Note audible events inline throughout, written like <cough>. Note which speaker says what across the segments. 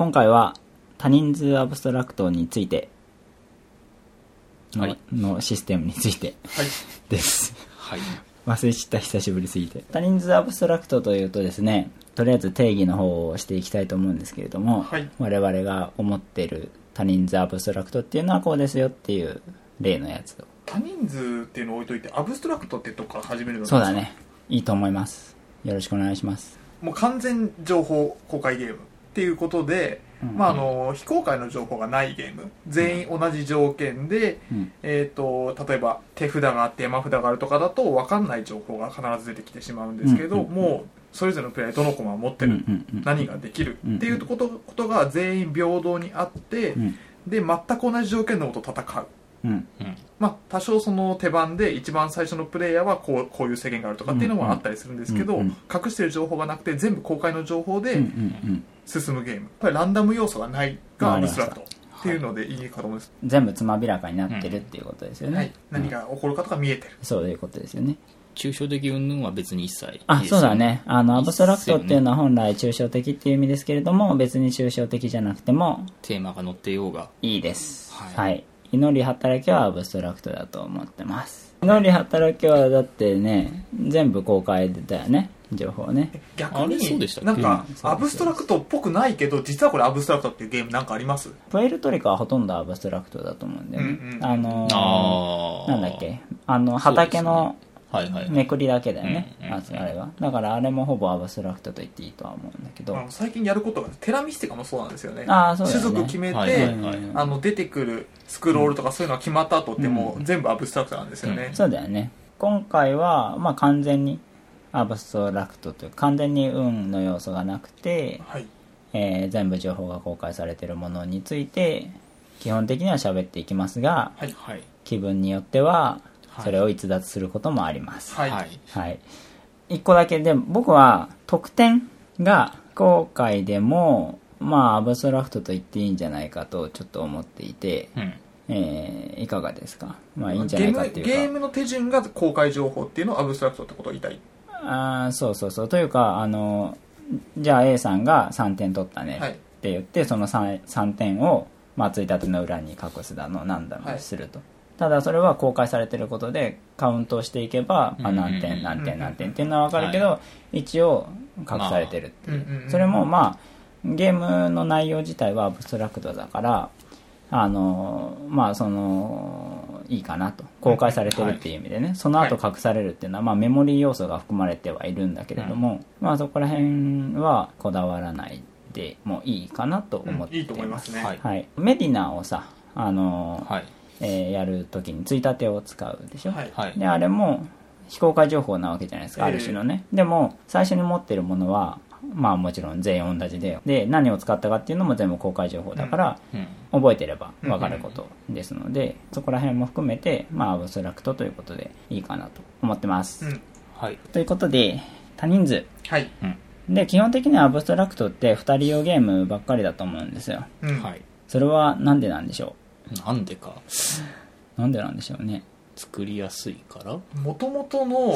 Speaker 1: 今回は多人数アブストラクトについての,、
Speaker 2: はい
Speaker 1: のシステムについて
Speaker 3: はい <laughs>
Speaker 1: です。
Speaker 2: はい。
Speaker 1: 忘れちった久しぶりすぎて。多人数アブストラクトというとですね、とりあえず定義の方をしていきたいと思うんですけれども、
Speaker 3: はい
Speaker 1: 我々が思ってる多人数アブストラクトっていうのはこうですよっていう例のやつを。
Speaker 3: 多人数っていうのを置いといてアブストラクトってとこから始めるの
Speaker 1: そうだね。いいと思います。よろしくお願いします。
Speaker 3: もう完全情報公開ゲームっていうことで、
Speaker 1: うん。
Speaker 3: まあ、あの非公開の情報がないゲーム。全員同じ条件で、
Speaker 1: うん。
Speaker 3: えー、と例えば手札があって山札があるとかだと分かんない情報が必ず出てきてしまうんですけど、
Speaker 1: うんうんうん。
Speaker 3: もうそれぞれのプレイヤーどの駒を持って
Speaker 1: うん
Speaker 3: る、
Speaker 1: うんうん
Speaker 3: 何ができる
Speaker 1: うん
Speaker 3: っていうことことが全員平等にあって、
Speaker 1: うん。
Speaker 3: で全く同じ条件のもと戦う。
Speaker 1: うん
Speaker 2: うん。
Speaker 3: まあ、多少その手番で一番最初のプレイヤーはこうこういう制限があるとかっていうのもあったりするんですけど、
Speaker 1: うんうん
Speaker 3: 隠してる情報がなくて全部公開の情報で
Speaker 1: うんうんうん
Speaker 3: 進むゲームこれランダム要素がないがアブストラクトっていうのでいいかと思うんです、
Speaker 1: 全部つまびらかになってるっていうことですよね。
Speaker 3: はい、何が起こるかとか見えてる、
Speaker 1: そういうことですよね。
Speaker 2: 抽象的云々は別に一切
Speaker 1: あ、そうだ。ね。あの、アブストラクトっていうの
Speaker 2: は。
Speaker 1: は本来抽象的っていう意味ですけれども、別に抽象的じゃなくても
Speaker 2: テーマが載っていようが。
Speaker 1: いいです。は。
Speaker 2: はいい
Speaker 1: 祈り働けはアブストラクトだと思ってます。祈り働けはだってね、全部公開だよね。情報ね。
Speaker 3: 逆
Speaker 2: あれそう
Speaker 3: に
Speaker 2: でした
Speaker 3: なんかアブストラクトっぽくないけど実はこれアブストラクトっていうゲームなんかあります？
Speaker 1: プエルトリコはほとんどアブストラクトだと思うんだよね。
Speaker 3: うんうん
Speaker 1: あのー。なんだっけ？あの、畑の
Speaker 2: はいはいはい。
Speaker 1: めくりだけだよね。
Speaker 2: うんうん
Speaker 1: ああれは。だからあれもほぼアブストラクトと言っていいとは思うんだけど。
Speaker 3: あの最近やることがテラミスティカもそうなんですよね
Speaker 1: あーそうだよね
Speaker 3: 種族決めて、
Speaker 2: はいはいはい
Speaker 3: あの出てくるスクロールとかそういうのが決まった後ってもう全部アブストラクトなんですよね、
Speaker 1: そうだよね今回は、まあ、完全にアブストラクトという完全に運の要素がなくて、
Speaker 3: はい
Speaker 1: えー全部情報が公開されているものについて基本的には喋っていきますが
Speaker 3: はい
Speaker 2: はい。
Speaker 1: 気分によっては
Speaker 2: はい
Speaker 1: それを逸脱することもあります。
Speaker 3: はい、
Speaker 2: はい。
Speaker 1: はい、一個だけで僕は得点が公開でもまあアブストラクトと言っていいんじゃないかとちょっと思っていて、
Speaker 2: うん。
Speaker 1: えーいかがですか？まあいいんじゃ
Speaker 3: ゲーム
Speaker 1: ないかっていうか。
Speaker 3: ゲームの手順が公開情報っていうのをアブストラクトってことを言いたい
Speaker 1: あーそうそうそう。というかあのじゃあ A さんが3点取ったね
Speaker 3: はい
Speaker 1: って言って、その 3, 3点を、まあ、ついたての裏に隠すだの何だのすると、ただそれは公開されてることでカウントしていけば、あ
Speaker 2: うん。
Speaker 1: 何点何点何点っていうのは分かるけど、一応隠されてるっていう、それもまあゲームの内容自体はアブストラクトだからあのまあそのいいかなと。公開されてるっていう意味でね、その後隠されるっていうのは、まあ、メモリー要素が含まれてはいるんだけれども、まあそこら辺はこだわらないでもいいかなと思って
Speaker 3: いいと思いますね、
Speaker 2: はい。
Speaker 1: はい、メディナをさあの、
Speaker 2: はい。
Speaker 1: えーやるときについたてを使うでしょ、
Speaker 3: はい
Speaker 2: はい。
Speaker 1: であれも非公開情報なわけじゃないですか、
Speaker 3: ええ
Speaker 1: ある種のねでも最初に持ってるものはまあもちろん全員同じでで何を使ったかっていうのも全部公開情報だから、
Speaker 2: うん。
Speaker 1: 覚えてれば分かることですので、そこら辺も含めて、まあ、アブストラクトということでいいかなと思ってます。
Speaker 3: うん
Speaker 2: はい。
Speaker 1: ということで、多人数。
Speaker 3: はい、
Speaker 1: で、基本的にはアブストラクトって2人用ゲームばっかりだと思うんですよ。
Speaker 3: うん
Speaker 2: はい。
Speaker 1: それはなんでなんでしょ
Speaker 2: なんでか。
Speaker 1: うなんでなんでしょうね。
Speaker 2: 作りやすいから
Speaker 3: もともとの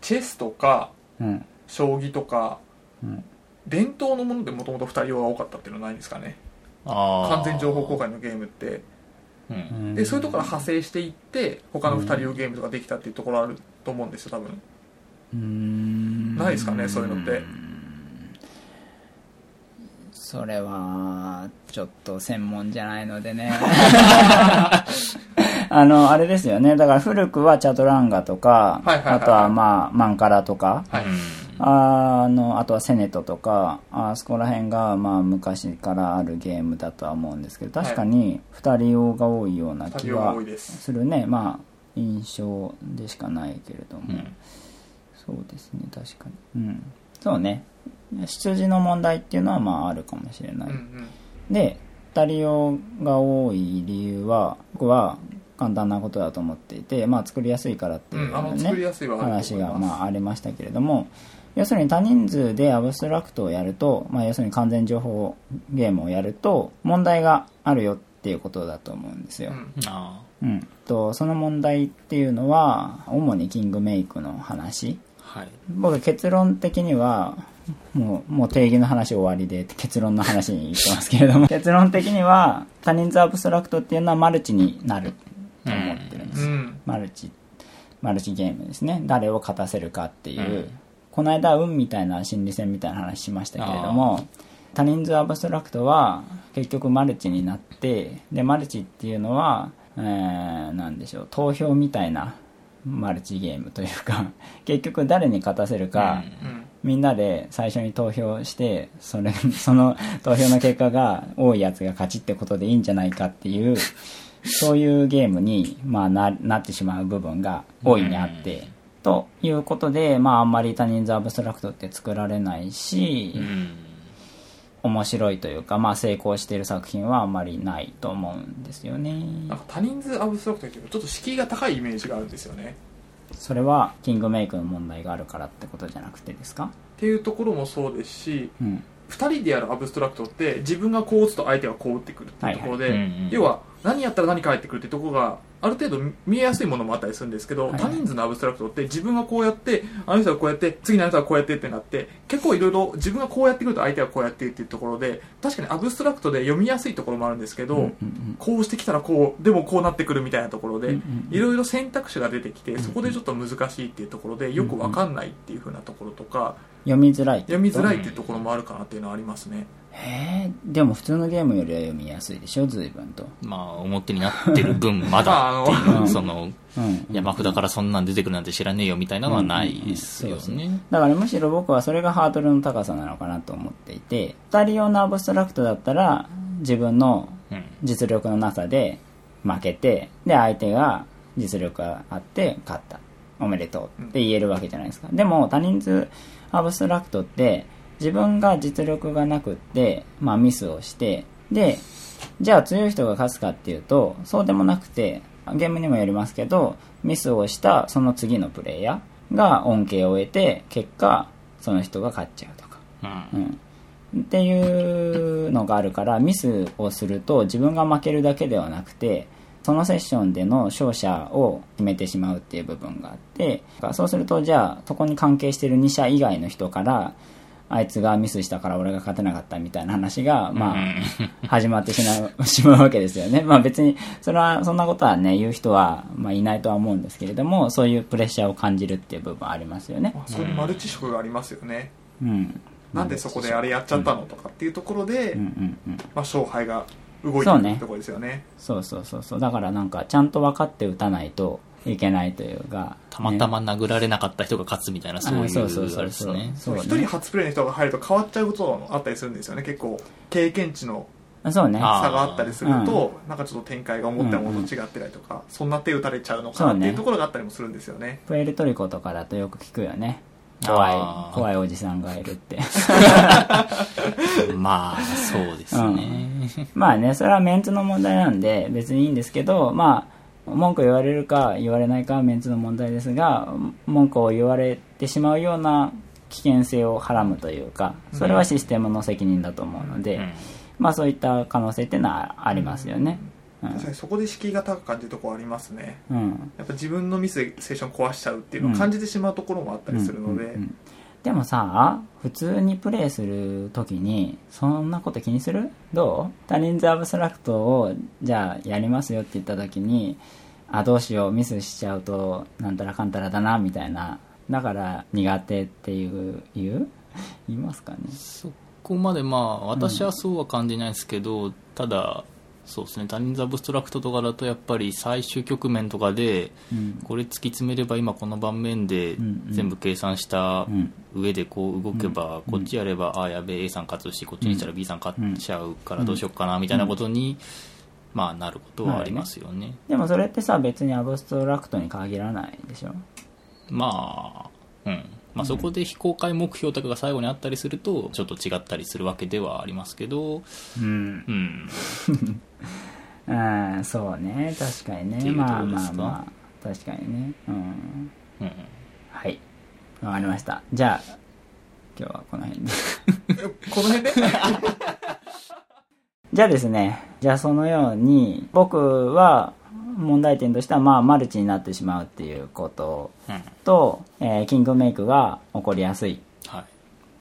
Speaker 3: チェスとか
Speaker 1: うん。
Speaker 3: 将棋とか
Speaker 1: うん。
Speaker 3: 伝統のものでもともと2人用が多かったっていうのはないんですかね
Speaker 2: ああ。
Speaker 3: 完全情報公開のゲームって
Speaker 2: うん。
Speaker 3: でそういうところから派生していって他の2人用ゲームとかできたっていうところあると思うんですよ多分
Speaker 1: うーん
Speaker 3: ないですかねそういうのって
Speaker 1: それは、ちょっと専門じゃないのでね。<laughs> あの、あれですよね。だから古くはチャトランガとか、
Speaker 3: はいはいはいはい
Speaker 1: あとはまあ、マンカラとか、
Speaker 3: はい、
Speaker 1: あの、あとはセネトとか、あそこら辺がまあ昔からあるゲームだとは思うんですけど、確かに2人用が多いような
Speaker 3: 2人
Speaker 1: 気は
Speaker 3: す
Speaker 1: るね。まあ、印象でしかないけれども。
Speaker 2: うん
Speaker 1: そうですね、確かに。うん。そうね。出自の問題っていうのはまああるかもしれない。
Speaker 3: うんうん
Speaker 1: で、二人用が多い理由は、僕は簡単なことだと思っていて、まあ作りやすいからっていうね、
Speaker 3: 作りやすいはあると
Speaker 1: 話が
Speaker 3: ま
Speaker 1: あありましたけれども、要するに多人数でアブストラクトをやると、まあ要するに完全情報ゲームをやると、問題があるよっていうことだと思うんですよ。
Speaker 3: うん
Speaker 2: あ
Speaker 1: うん。と、その問題っていうのは、主にキングメイクの話。
Speaker 2: あ。はい。
Speaker 1: 僕結論的にはもう、もう定義の話終わりで結論の話に行ってますけれども、結論的には、多人数アブストラクトっていうのはマルチになると思ってるんです。
Speaker 3: うん。
Speaker 1: マルチ、マルチゲームですね。誰を勝たせるかっていう、
Speaker 2: うん。
Speaker 1: この間、運みたいな心理戦みたいな話しましたけれども、多人数アブストラクトは結局マルチになって、で、マルチっていうのは、えー、なんでしょう、投票みたいなマルチゲームというか、結局誰に勝たせるか、
Speaker 3: うん
Speaker 1: みんなで最初に投票してそれ <laughs> その投票の結果が多いやつが勝ちってことでいいんじゃないかっていうそういうゲームに、まあ、ななってしまう部分が大いにあって、ということで、まあ、あんまり他人数アブストラクトって作られないし、
Speaker 2: うん。
Speaker 1: 面白いというか、まあ、成功している作品はあんまりないと思うんですよね。
Speaker 3: なんか多人数アブストラクトっていうとちょっと敷居が高いイメージがあるんですよね
Speaker 1: それはキングメイクの問題があるからってことじゃなくてですか？
Speaker 3: っていうところもそうですし
Speaker 1: うん
Speaker 3: 2人でやるアブストラクトって自分がこう打つと相手がこう打ってくるっていうところで、
Speaker 2: はいはいうんうん。
Speaker 3: 要は何やったら何返ってくるっていうところがある程度見えやすいものもあったりするんですけど、
Speaker 1: はい
Speaker 3: 多人数のアブストラクトって自分がこうやってあの人がこうやって次のあの人がこうやってってなって結構いろいろ自分がこうやってくると相手がこうやってっていうところで確かにアブストラクトで読みやすいところもあるんですけど、
Speaker 1: うんうん
Speaker 3: こうしてきたらこうでもこうなってくるみたいなところで、いろいろ選択肢が出てきてそこでちょっと難しいっていうところでよくわかんないっていう風なところとか
Speaker 1: 読みづらい
Speaker 3: 読みづらいっていうところもあるかなっていうのはありますね。
Speaker 1: へえでも普通のゲームよりは読みやすいでしょ随分と、
Speaker 2: まあ表になってる分まだっていう、
Speaker 1: の
Speaker 2: その
Speaker 1: うん、
Speaker 2: 山札からそんなん出てくるなんて知らねえよみたいなのはないですよね。
Speaker 1: だからむしろ僕はそれがハードルの高さなのかなと思っていて2人用のアブストラクトだったら自分の
Speaker 2: うん。
Speaker 1: 実力のなさで負けてで相手が実力があって勝った。おめでとうって言えるわけじゃないですか。でも多人数アブストラクトって自分が実力がなくって、まあ、ミスをしてでじゃあ強い人が勝つかっていうとそうでもなくてゲームにもよりますけどミスをしたその次のプレイヤーが恩恵を得て結果その人が勝っちゃうとか。
Speaker 2: うん。
Speaker 1: うん、っていうのがあるからミスをすると自分が負けるだけではなくてそのセッションでの勝者を決めてしまうっていう部分があってそうするとじゃあそこに関係している2社以外の人からあいつがミスしたから俺が勝てなかったみたいな話が、まあ、始まってしまうしまうわけですよね。まあ別に、それは、そんなことはね、言う人は、まあいないとは思うんですけれども、そういうプレッシャーを感じるっていう部分ありますよね
Speaker 3: ま。あそういうマルチ色がありますよね、
Speaker 1: うん。
Speaker 3: なんでそこであれやっちゃったのとかっていうところで、
Speaker 1: うんうんうん。
Speaker 3: まあ、勝敗が動いて
Speaker 1: そうね
Speaker 3: るところですよね。
Speaker 1: そうそうそうそう。だからなんかちゃんと分かって打たないといけないというか
Speaker 2: たまたま殴られなかった人が勝つみたいな、そういう、
Speaker 1: あそうそうそう
Speaker 2: あれですね。
Speaker 1: そう
Speaker 3: 一人初プレイの人が入ると変わっちゃうこともあったりするんですよね。結構経験値の
Speaker 1: ねそうね。
Speaker 2: あ
Speaker 3: 差があったりするとなんかちょっと展開が思ったものと違ってたりとか、そんな手打たれちゃうのかなっていうところがあったりもするんですよね。
Speaker 1: プエルトリコとかだとよく聞くよね怖い怖いおじさんがいるって。<laughs>
Speaker 2: まあ、そうですね。
Speaker 1: まあねそれはメンツの問題なんで別にいいんですけどまあ文句言われるか言われないかはメンツの問題ですが文句を言われてしまうような危険性をはらむというかそれはシステムの責任だと思うので、
Speaker 2: うん。
Speaker 1: まあそういった可能性っていうのはありますよね
Speaker 3: 確かにそこで敷居が高く感じるところありますね。
Speaker 1: うん。
Speaker 3: やっぱ自分のミスでセッション壊しちゃうっていうのを感じてしまうところもあったりするので、
Speaker 1: うんうんうん。でもさ普通にプレイするときにそんなこと気にする？どう？他人数アブストラクトをじゃあやりますよって言ったときにあどうしよう？ミスしちゃうとなんたらかんたらだなみたいな。だから苦手っていう言う？言いますかね。
Speaker 2: そこまでまあ、私はそうは感じないですけど、ただ、そうですね、他人数アブストラクトとかだとやっぱり最終局面とかで、
Speaker 1: うん。
Speaker 2: これ突き詰めれば今この盤面で全部計算した
Speaker 1: うん。
Speaker 2: 上でこう動けば、こっちやれば、ああやべえ A さん勝つしこっちにしたら B さん勝っちゃうからどうしようかなみたいなことに、まあなることはありますよね、
Speaker 1: でもそれってさ別にアブストラクトに限らないでしょ？
Speaker 2: まあうんまあ、そこで非公開目標とかが最後にあったりするとちょっと違ったりするわけではありますけど、
Speaker 1: うん。
Speaker 2: うん、<laughs>
Speaker 1: うんそうね。確かにね。まあまあまあ。確かにね。うん。
Speaker 2: うん、
Speaker 1: はい。わかりました。じゃあ今日はこの辺で。
Speaker 3: この辺で？<laughs>
Speaker 1: じゃあですね。じゃあそのように僕は問題点としてはまあマルチになってしまうっていうこと
Speaker 2: うん
Speaker 1: と、えーキングメイクが起こりやすいっ
Speaker 2: はい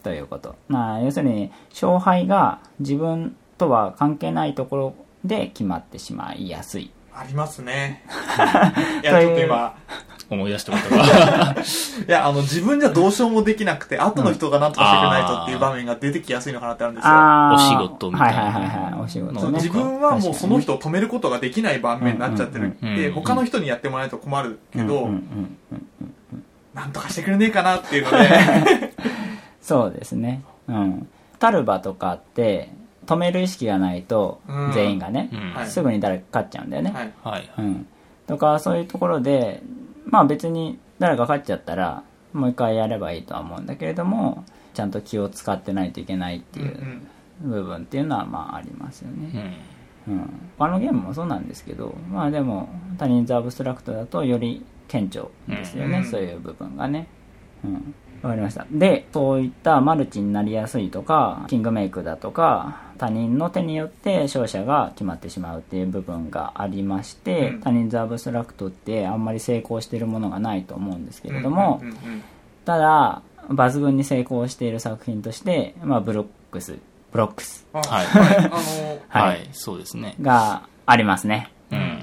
Speaker 1: ということ。まあ、要するに、勝敗が自分とは関係ないところで決まってしまいやすい。
Speaker 3: ありますね。<laughs> いや、ちょっと今、
Speaker 2: 思い出したことが。<laughs>
Speaker 3: いや、あの、自分じゃどうしようもできなくて、後の人が何とかしてくれないとっていう場面が出てきやすいのかなってあるんですよ。
Speaker 2: お仕事みたいな
Speaker 1: はいはいはいはい、お仕事ね。
Speaker 3: 自分はもうその人を止めることができない場面になっちゃってるで、他の人にやってもらえると困るけどなんとかしてくれねえかなっていうので、<laughs>
Speaker 1: そうですね。うん。タルバとかって、止める意識がないと
Speaker 3: うん、
Speaker 1: 全員がね、すぐに誰か勝っちゃうんだよね。
Speaker 3: はい。
Speaker 2: はい。
Speaker 1: うん。とか、そういうところで、まあ別に誰か勝っちゃったら、もう一回やればいいとは思うんだけれども、ちゃんと気を使ってないといけないっていうん部分っていうのはまあありますよ
Speaker 2: う
Speaker 1: ね。
Speaker 2: ん。
Speaker 1: うん。他のゲームもそうなんですけど、まあでも、多人数アブストラクトだとより顕著ですよね、
Speaker 3: うん
Speaker 1: そういう部分がね。うん。わかりました。で、そういったマルチになりやすいとか、キングメイクだとか、他人の手によって勝者が決まってしまうっていう部分がありまして、
Speaker 3: うん
Speaker 1: 多人数アブストラクトってあんまり成功しているものがないと思うんですけれども、
Speaker 3: うんうんうん
Speaker 1: ただ、抜群に成功している作品として、まあ、ブロックス、ブロックス
Speaker 3: あ
Speaker 2: はい
Speaker 3: はい。あの、
Speaker 1: はい
Speaker 2: はい。そうですね。
Speaker 1: がありますね。
Speaker 2: うん。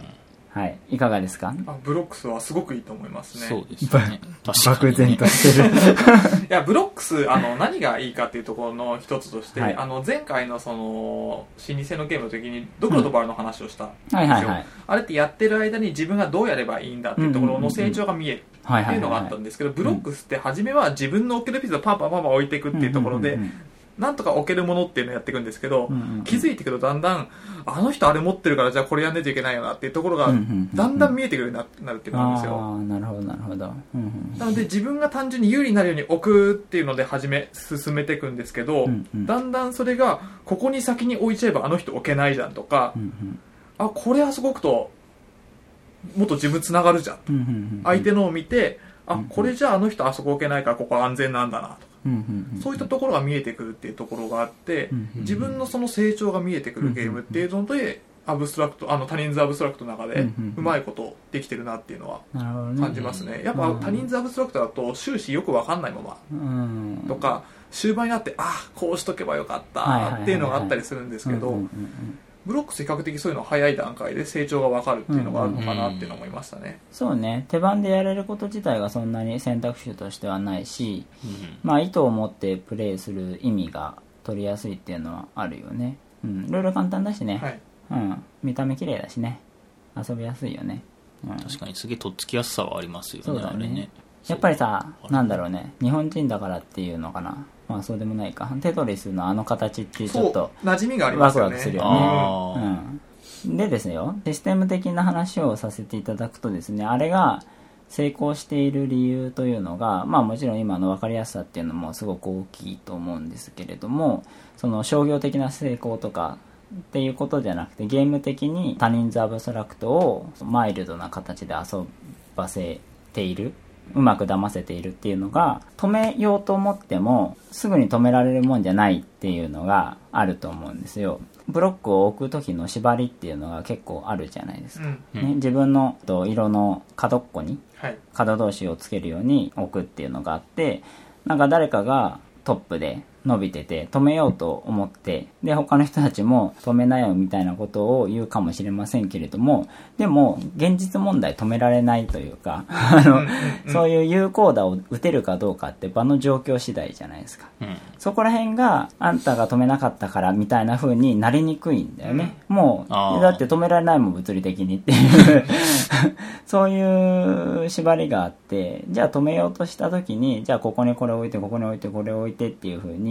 Speaker 1: はい。いかがですか？
Speaker 3: あブロックスはすごくいいと思いますね。
Speaker 2: そうですね。確かに、ね。
Speaker 1: してる。<laughs>
Speaker 3: いや、ブロックス、あの、何がいいかっていうところの一つとして、
Speaker 1: はい
Speaker 3: あの、前回のその、老舗のゲームの時に、ドクロとバルの話をしたんですよ。
Speaker 1: はいはいはい。
Speaker 3: あれってやってる間に自分がどうやればいいんだっていうところの成長が見える
Speaker 1: はいはいいう
Speaker 3: ってのがあったんですけど、ブロックスって初めは自分の置けるピザをパンパンパンパン置いていくっていうところで
Speaker 1: うんうんうん、
Speaker 3: なんとか置けるものっていうのをやっていくんですけど
Speaker 1: うんうんうん、
Speaker 3: 気づいてくるとだんだん、あの人あれ持ってるからじゃあこれやんないといけないよなっていうところがだんだん見えてくるようになるっていうのがあるんですよ。
Speaker 1: ああ、なるほどなるほど。うんうん。
Speaker 3: なので自分が単純に有利になるように置くっていうので始め進めていくんですけど、
Speaker 1: うんうん。
Speaker 3: だんだんそれがここに先に置いちゃえばあの人置けないじゃんとか、
Speaker 1: うんうん。
Speaker 3: あこれあそこ置くともっと自分つながるじゃん。相手のを見て、あ
Speaker 1: うん
Speaker 3: これじゃああの人あそこ置けないからここ安全なんだなとそういったところが見えてくるっていうところがあって、自分のその成長が見えてくるゲームっていうので、アブストラクトあの多人数アブストラクトの中で
Speaker 1: う
Speaker 3: まいことできてるなっていうのは。感じますね、やっぱ多人数アブストラクトだと終始よくわかんないまま
Speaker 1: うん。
Speaker 3: とか終盤になってあこうしとけばよかったっていうのがあったりするんですけどブロックス比較的そういうの早い段階で成長がわかるっていうのがあるのかなって思いましたね
Speaker 1: そうね。手番でやれること自体がそんなに選択肢としてはないし、
Speaker 2: うん
Speaker 1: まあ意図を持ってプレイする意味が取りやすいっていうのはあるよね。うん。ルール簡単だしね。
Speaker 3: はい
Speaker 1: うん。見た目綺麗だしね。遊びやすいよね。うん。
Speaker 2: 確かにすげえとっつきやすさはありますよね、
Speaker 1: そうだね
Speaker 2: ね。
Speaker 1: やっぱりさ、なんだろうね。日本人だからっていうのかな。まあそうでもないか。テトリスのあの形ってちょっと
Speaker 3: 馴染みがありま
Speaker 1: ワク
Speaker 3: すよね
Speaker 1: ワクするよね。うん。でですよ、システム的な話をさせていただくとですね、あれが成功している理由というのが、まあもちろん今の分かりやすさっていうのもすごく大きいと思うんですけれども、その商業的な成功とかっていうことじゃなくて、ゲーム的に他人数アブストラクトをマイルドな形で遊ばせている。うまく騙せているっていうのが止めようと思ってもすぐに止められるもんじゃないっていうのがあると思うんですよ。ブロックを置く時の縛りっていうのが結構あるじゃないですか、ね、自分のと色の角っこに
Speaker 3: はい。
Speaker 1: 角同士をつけるように置くっていうのがあってなんか誰かがトップで伸びてて止めようと思ってで他の人たちも止めなよみたいなことを言うかもしれませんけれどもでも現実問題止められないというかあの、そういう有効打を打てるかどうかって場の状況次第じゃないですか。
Speaker 2: うん。
Speaker 1: そこら辺があんたが止めなかったからみたいな風になりにくいんだよね。もう、
Speaker 2: あー。
Speaker 1: だって止められないもん物理的にっていう、<laughs> そういう縛りがあって、じゃあ止めようとした時に、じゃあここにこれ置いて、ここに置いて、これ置いてっていう風に、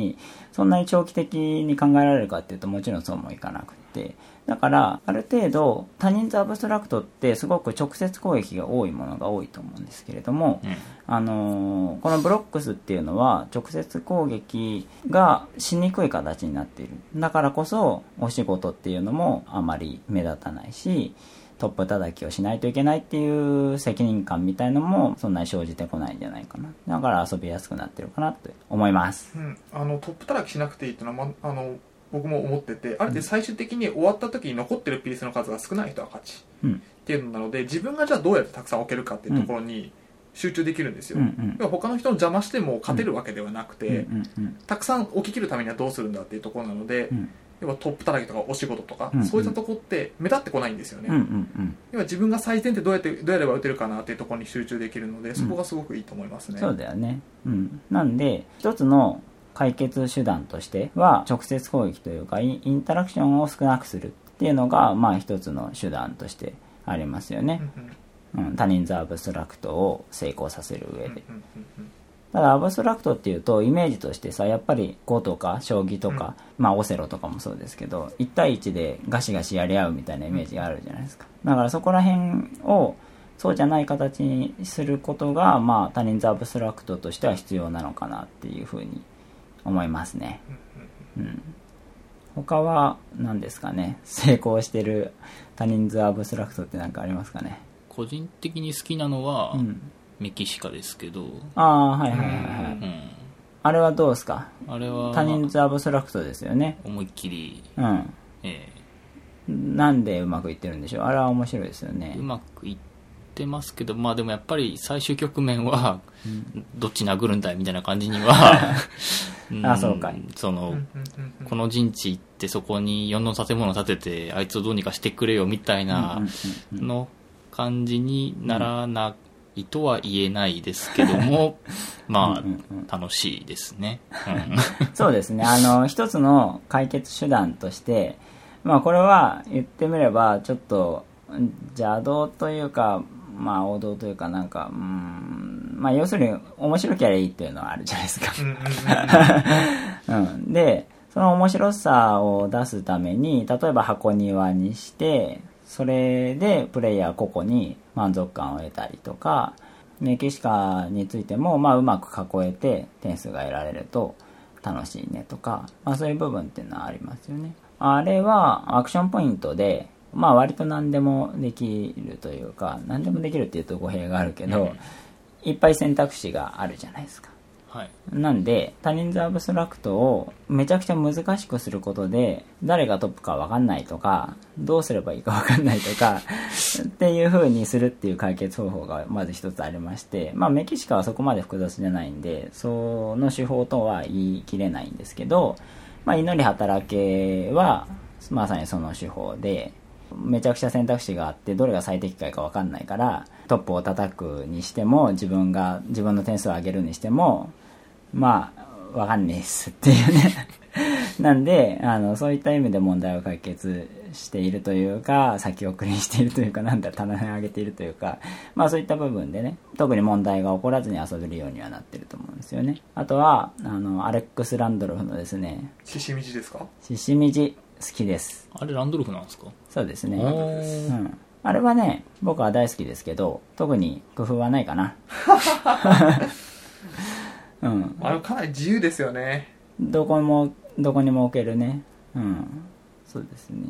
Speaker 1: そんなに長期的に考えられるかっていうともちろんそうもいかなくって。だから、ある程度、他人とアブストラクトってすごく直接攻撃が多いものが多いと思うんですけれども、
Speaker 2: うん。
Speaker 1: あのーこのブロックスっていうのは直接攻撃がしにくい形になっているだからこそお仕事っていうのもあまり目立たないしトップ叩きをしないといけないっていう責任感みたいのもそんなに生じてこないんじゃないかな。だから遊びやすくなってるかなって思います。
Speaker 3: うん、あのトップ叩きしなくていいっていうのは、ま、あの僕も思っててあれって最終的に終わった時に残ってるピースの数が少ない人が勝ち。
Speaker 1: うん。
Speaker 3: っていうのなので自分がじゃあどうやってたくさん置けるかっていうところに集中できるんですよ、
Speaker 1: うんうん。
Speaker 3: 他の人の邪魔しても勝てるわけではなくて、
Speaker 1: うんうん。うん。
Speaker 3: たくさん起ききるためにはどうするんだっていうところなので、
Speaker 1: うん
Speaker 3: 要はトップ叩きとかお仕事とか、
Speaker 1: うんうん
Speaker 3: そういったところって目立ってこないんですよね、
Speaker 1: うんうんうん
Speaker 3: 要は自分が最善ってどうやってどうやれば打てるかなっていうところに集中できるのでそこがすごくいいと思いますね、
Speaker 1: そうだよね。うん。なんで、一つの解決手段としては、直接攻撃というか、インタラクションを少なくするっていうのが、まあ一つの手段としてありますよね。
Speaker 3: うん
Speaker 1: うん。多人数アブストラクトを成功させる上で。
Speaker 3: うんうんうん
Speaker 1: ただ、アブストラクトっていうと、イメージとしてさ、やっぱり碁とか将棋とか、まあオセロとかもそうですけど、1対1でガシガシやり合うみたいなイメージがあるじゃないですか。だからそこら辺を、そうじゃない形にすることが、まあ多人数アブストラクトとしては必要なのかなっていうふうに思いますね。うん。他は何ですかね？成功してる多人数アブストラクトって何かありますかね？
Speaker 2: 個人的に好きなのは、
Speaker 1: うん。
Speaker 2: メキシカですけど、
Speaker 1: ああ、はいはいはいはい。
Speaker 2: うん、
Speaker 1: あれはどうですか？
Speaker 2: あれは
Speaker 1: 多人数アブストラクトですよね。
Speaker 2: 思いっきり、
Speaker 1: うん。
Speaker 2: え
Speaker 1: なんでうまくいってるんでしょう？あれは面白いですよね。
Speaker 2: ーう。まくいってますけど、まあでもやっぱり最終局面は、どっち殴るんだいみたいな感じには、<laughs> ん。
Speaker 1: あそうか。い
Speaker 2: その、この陣地行ってそこに4の建物建てて、あいつをどうにかしてくれよみたいなの感じにならないとは言えないですけども、<laughs> ま
Speaker 1: うんうん
Speaker 2: あ、楽しいですね。
Speaker 1: そうですね。あの、一つの解決手段として、まあこれは言ってみれば、ちょっと邪道というか、まあ王道というかなんか、うん、まあ要するに面白ければいいっていうのはあるじゃないですか。
Speaker 3: うんうんうんうん <laughs>
Speaker 1: うん、でその面白さを出すために例えば箱庭にしてそれでプレイヤー個々に満足感を得たりとかメキシカについても、まあ、うまく囲えて点数が得られると楽しいねとか、まあ、そういう部分っていうのはありますよね。あれはアクションポイントでまあ割と何でもできるというか何でもできるっていうと語弊があるけど、いっぱい選択肢があるじゃないですか
Speaker 2: はい。
Speaker 1: なんで、多人数アブストラクトをめちゃくちゃ難しくすることで、誰がトップかわかんないとか、どうすればいいかわかんないとか、<laughs> っていう風にするっていう解決方法がまず一つありまして、まあメキシカはそこまで複雑じゃないんで、その手法とは言い切れないんですけど、まあ祈り働けは、まさにその手法で、めちゃくちゃ選択肢があってどれが最適解か分かんないからトップを叩くにしても自分が自分の点数を上げるにしてもまあ分かんねえっすっていうね。<laughs> なんであのそういった意味で問題を解決しているというか先送りにしているというかなんだ棚に上げているというかまあそういった部分でね特に問題が起こらずに遊べるようにはなってると思うんですよね。あとはあのアレックス・ランドルフのですね
Speaker 3: 獅子道ですか？
Speaker 1: 獅子みじ。好きです。
Speaker 2: あれランドルフなんですか？
Speaker 1: そうですね。
Speaker 2: お
Speaker 1: う
Speaker 2: ー
Speaker 1: ん、あれはね僕は大好きですけど特に工夫はないかな。<laughs> うん。
Speaker 3: あれかなり自由ですよね。
Speaker 1: どこもどこにも置けるね。うん。そうですね。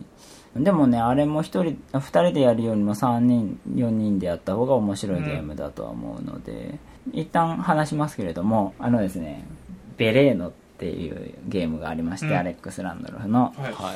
Speaker 1: でもねあれも一人2人でやるよりも3人4人でやった方が面白いゲームだとは思うので、一旦話しますけれどもあのですねベレーノっていうゲームがありまして、
Speaker 3: うん。
Speaker 1: アレックス・ランドルフの、
Speaker 3: はい。
Speaker 2: はい。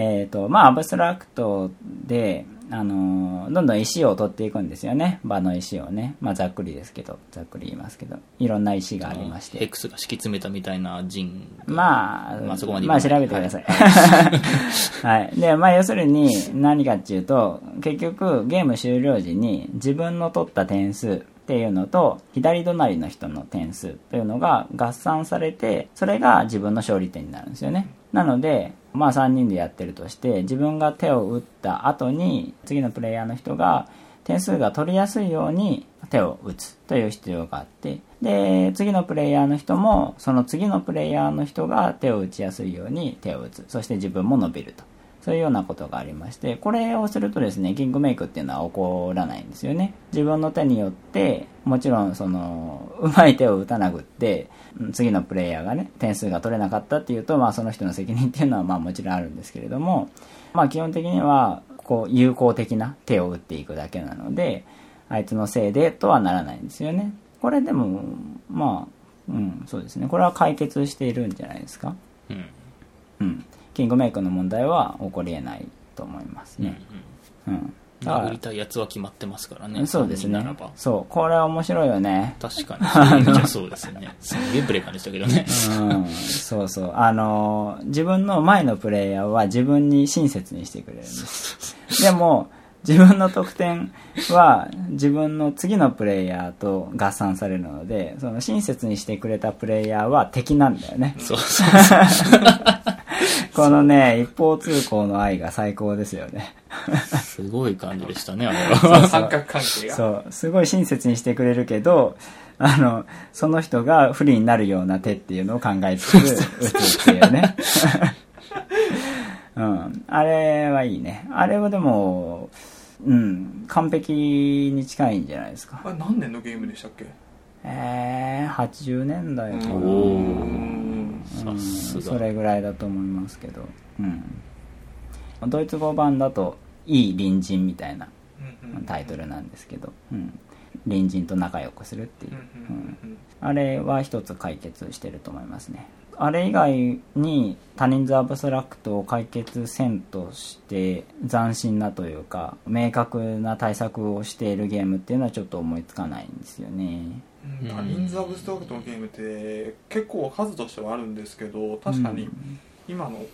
Speaker 1: えーとまあ、アブストラクトで、あのーどんどん石を取っていくんですよね。場の石をね、まあ、ざっくりですけど。ざっくり言いますけど。いろんな石がありまして。
Speaker 2: ヘックスが敷き詰めたみたいな陣が。
Speaker 1: まあ、
Speaker 2: まあそこまで言
Speaker 1: まあ調べてください。はい。<laughs> で、まあ要するに何かっていうと、結局ゲーム終了時に自分の取った点数っていうのと、左隣の人の点数というのが合算されて、それが自分の勝利点になるんですよね。なので、まあ3人でやってるとして、自分が手を打った後に、次のプレイヤーの人が点数が取りやすいように手を打つという必要があってで次のプレイヤーの人もその次のプレイヤーの人が手を打ちやすいように手を打つそして自分も伸びるとそういうようなことがありましてこれをするとですねキングメイクっていうのは起こらないんですよね。自分の手によってもちろんそのうまい手を打たなくってうん次のプレイヤーがね点数が取れなかったっていうとまあその人の責任っていうのはまあもちろんあるんですけれどもまあ基本的にはこう有効的な手を打っていくだけなのであいつのせいでとはならないんですよね。これでもまあうんそうですね。これは解決しているんじゃないですか。
Speaker 2: うん。
Speaker 1: うんキングメイクの問題は起こり得ないと思います
Speaker 2: うん
Speaker 1: ねうん。
Speaker 2: 殴りたいやつは決まってますからね
Speaker 1: そうですね。そうこれは面白いよね。
Speaker 2: 確かに。そうですね。すんげえブレーカーでしたけどね。<laughs>
Speaker 1: うんそうそう。あのー自分の前のプレイヤーは自分に親切にしてくれるんです。<laughs> でも自分の得点は自分の次のプレイヤーと合算されるのでその親切にしてくれたプレイヤーは敵なんだよね。
Speaker 2: そうそうそう <laughs> <laughs>
Speaker 1: このね一方通行の愛が最高ですよね。<laughs>
Speaker 2: すごい感じでしたねあれは。<laughs>
Speaker 3: 三角関係が。
Speaker 1: そうすごい親切にしてくれるけどあのその人が不利になるような手っていうのを考えつつ打つっていうね。うん。あれはいいね。あれはでもうん完璧に近いんじゃないですか。
Speaker 3: あれ何年のゲームでしたっけ？
Speaker 1: えー、80年代かなそれぐらいだと思いますけど、うん、ドイツ語版だと「いい隣人」みたいなタイトルなんですけど、うん、隣人と仲良くするっていう、
Speaker 3: うん
Speaker 1: あれは一つ解決してると思いますね。あれ以外に他人数アブストラクトを解決せんとして斬新なというか明確な対策をしているゲームっていうのはちょっと思いつかないんですよね
Speaker 3: うん。他人数アブストラクトのゲームって結構数としてはあるんですけど確かに今の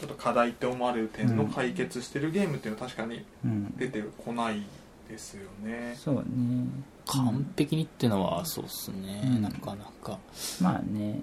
Speaker 3: ちょっと課題って思われる点の解決してるゲームっていうのは確かに
Speaker 1: うん。
Speaker 3: 出てこないですよね。
Speaker 1: そうね。
Speaker 2: 完璧にってのはそうっすね、
Speaker 1: うん。
Speaker 2: なかなか。
Speaker 1: まあね。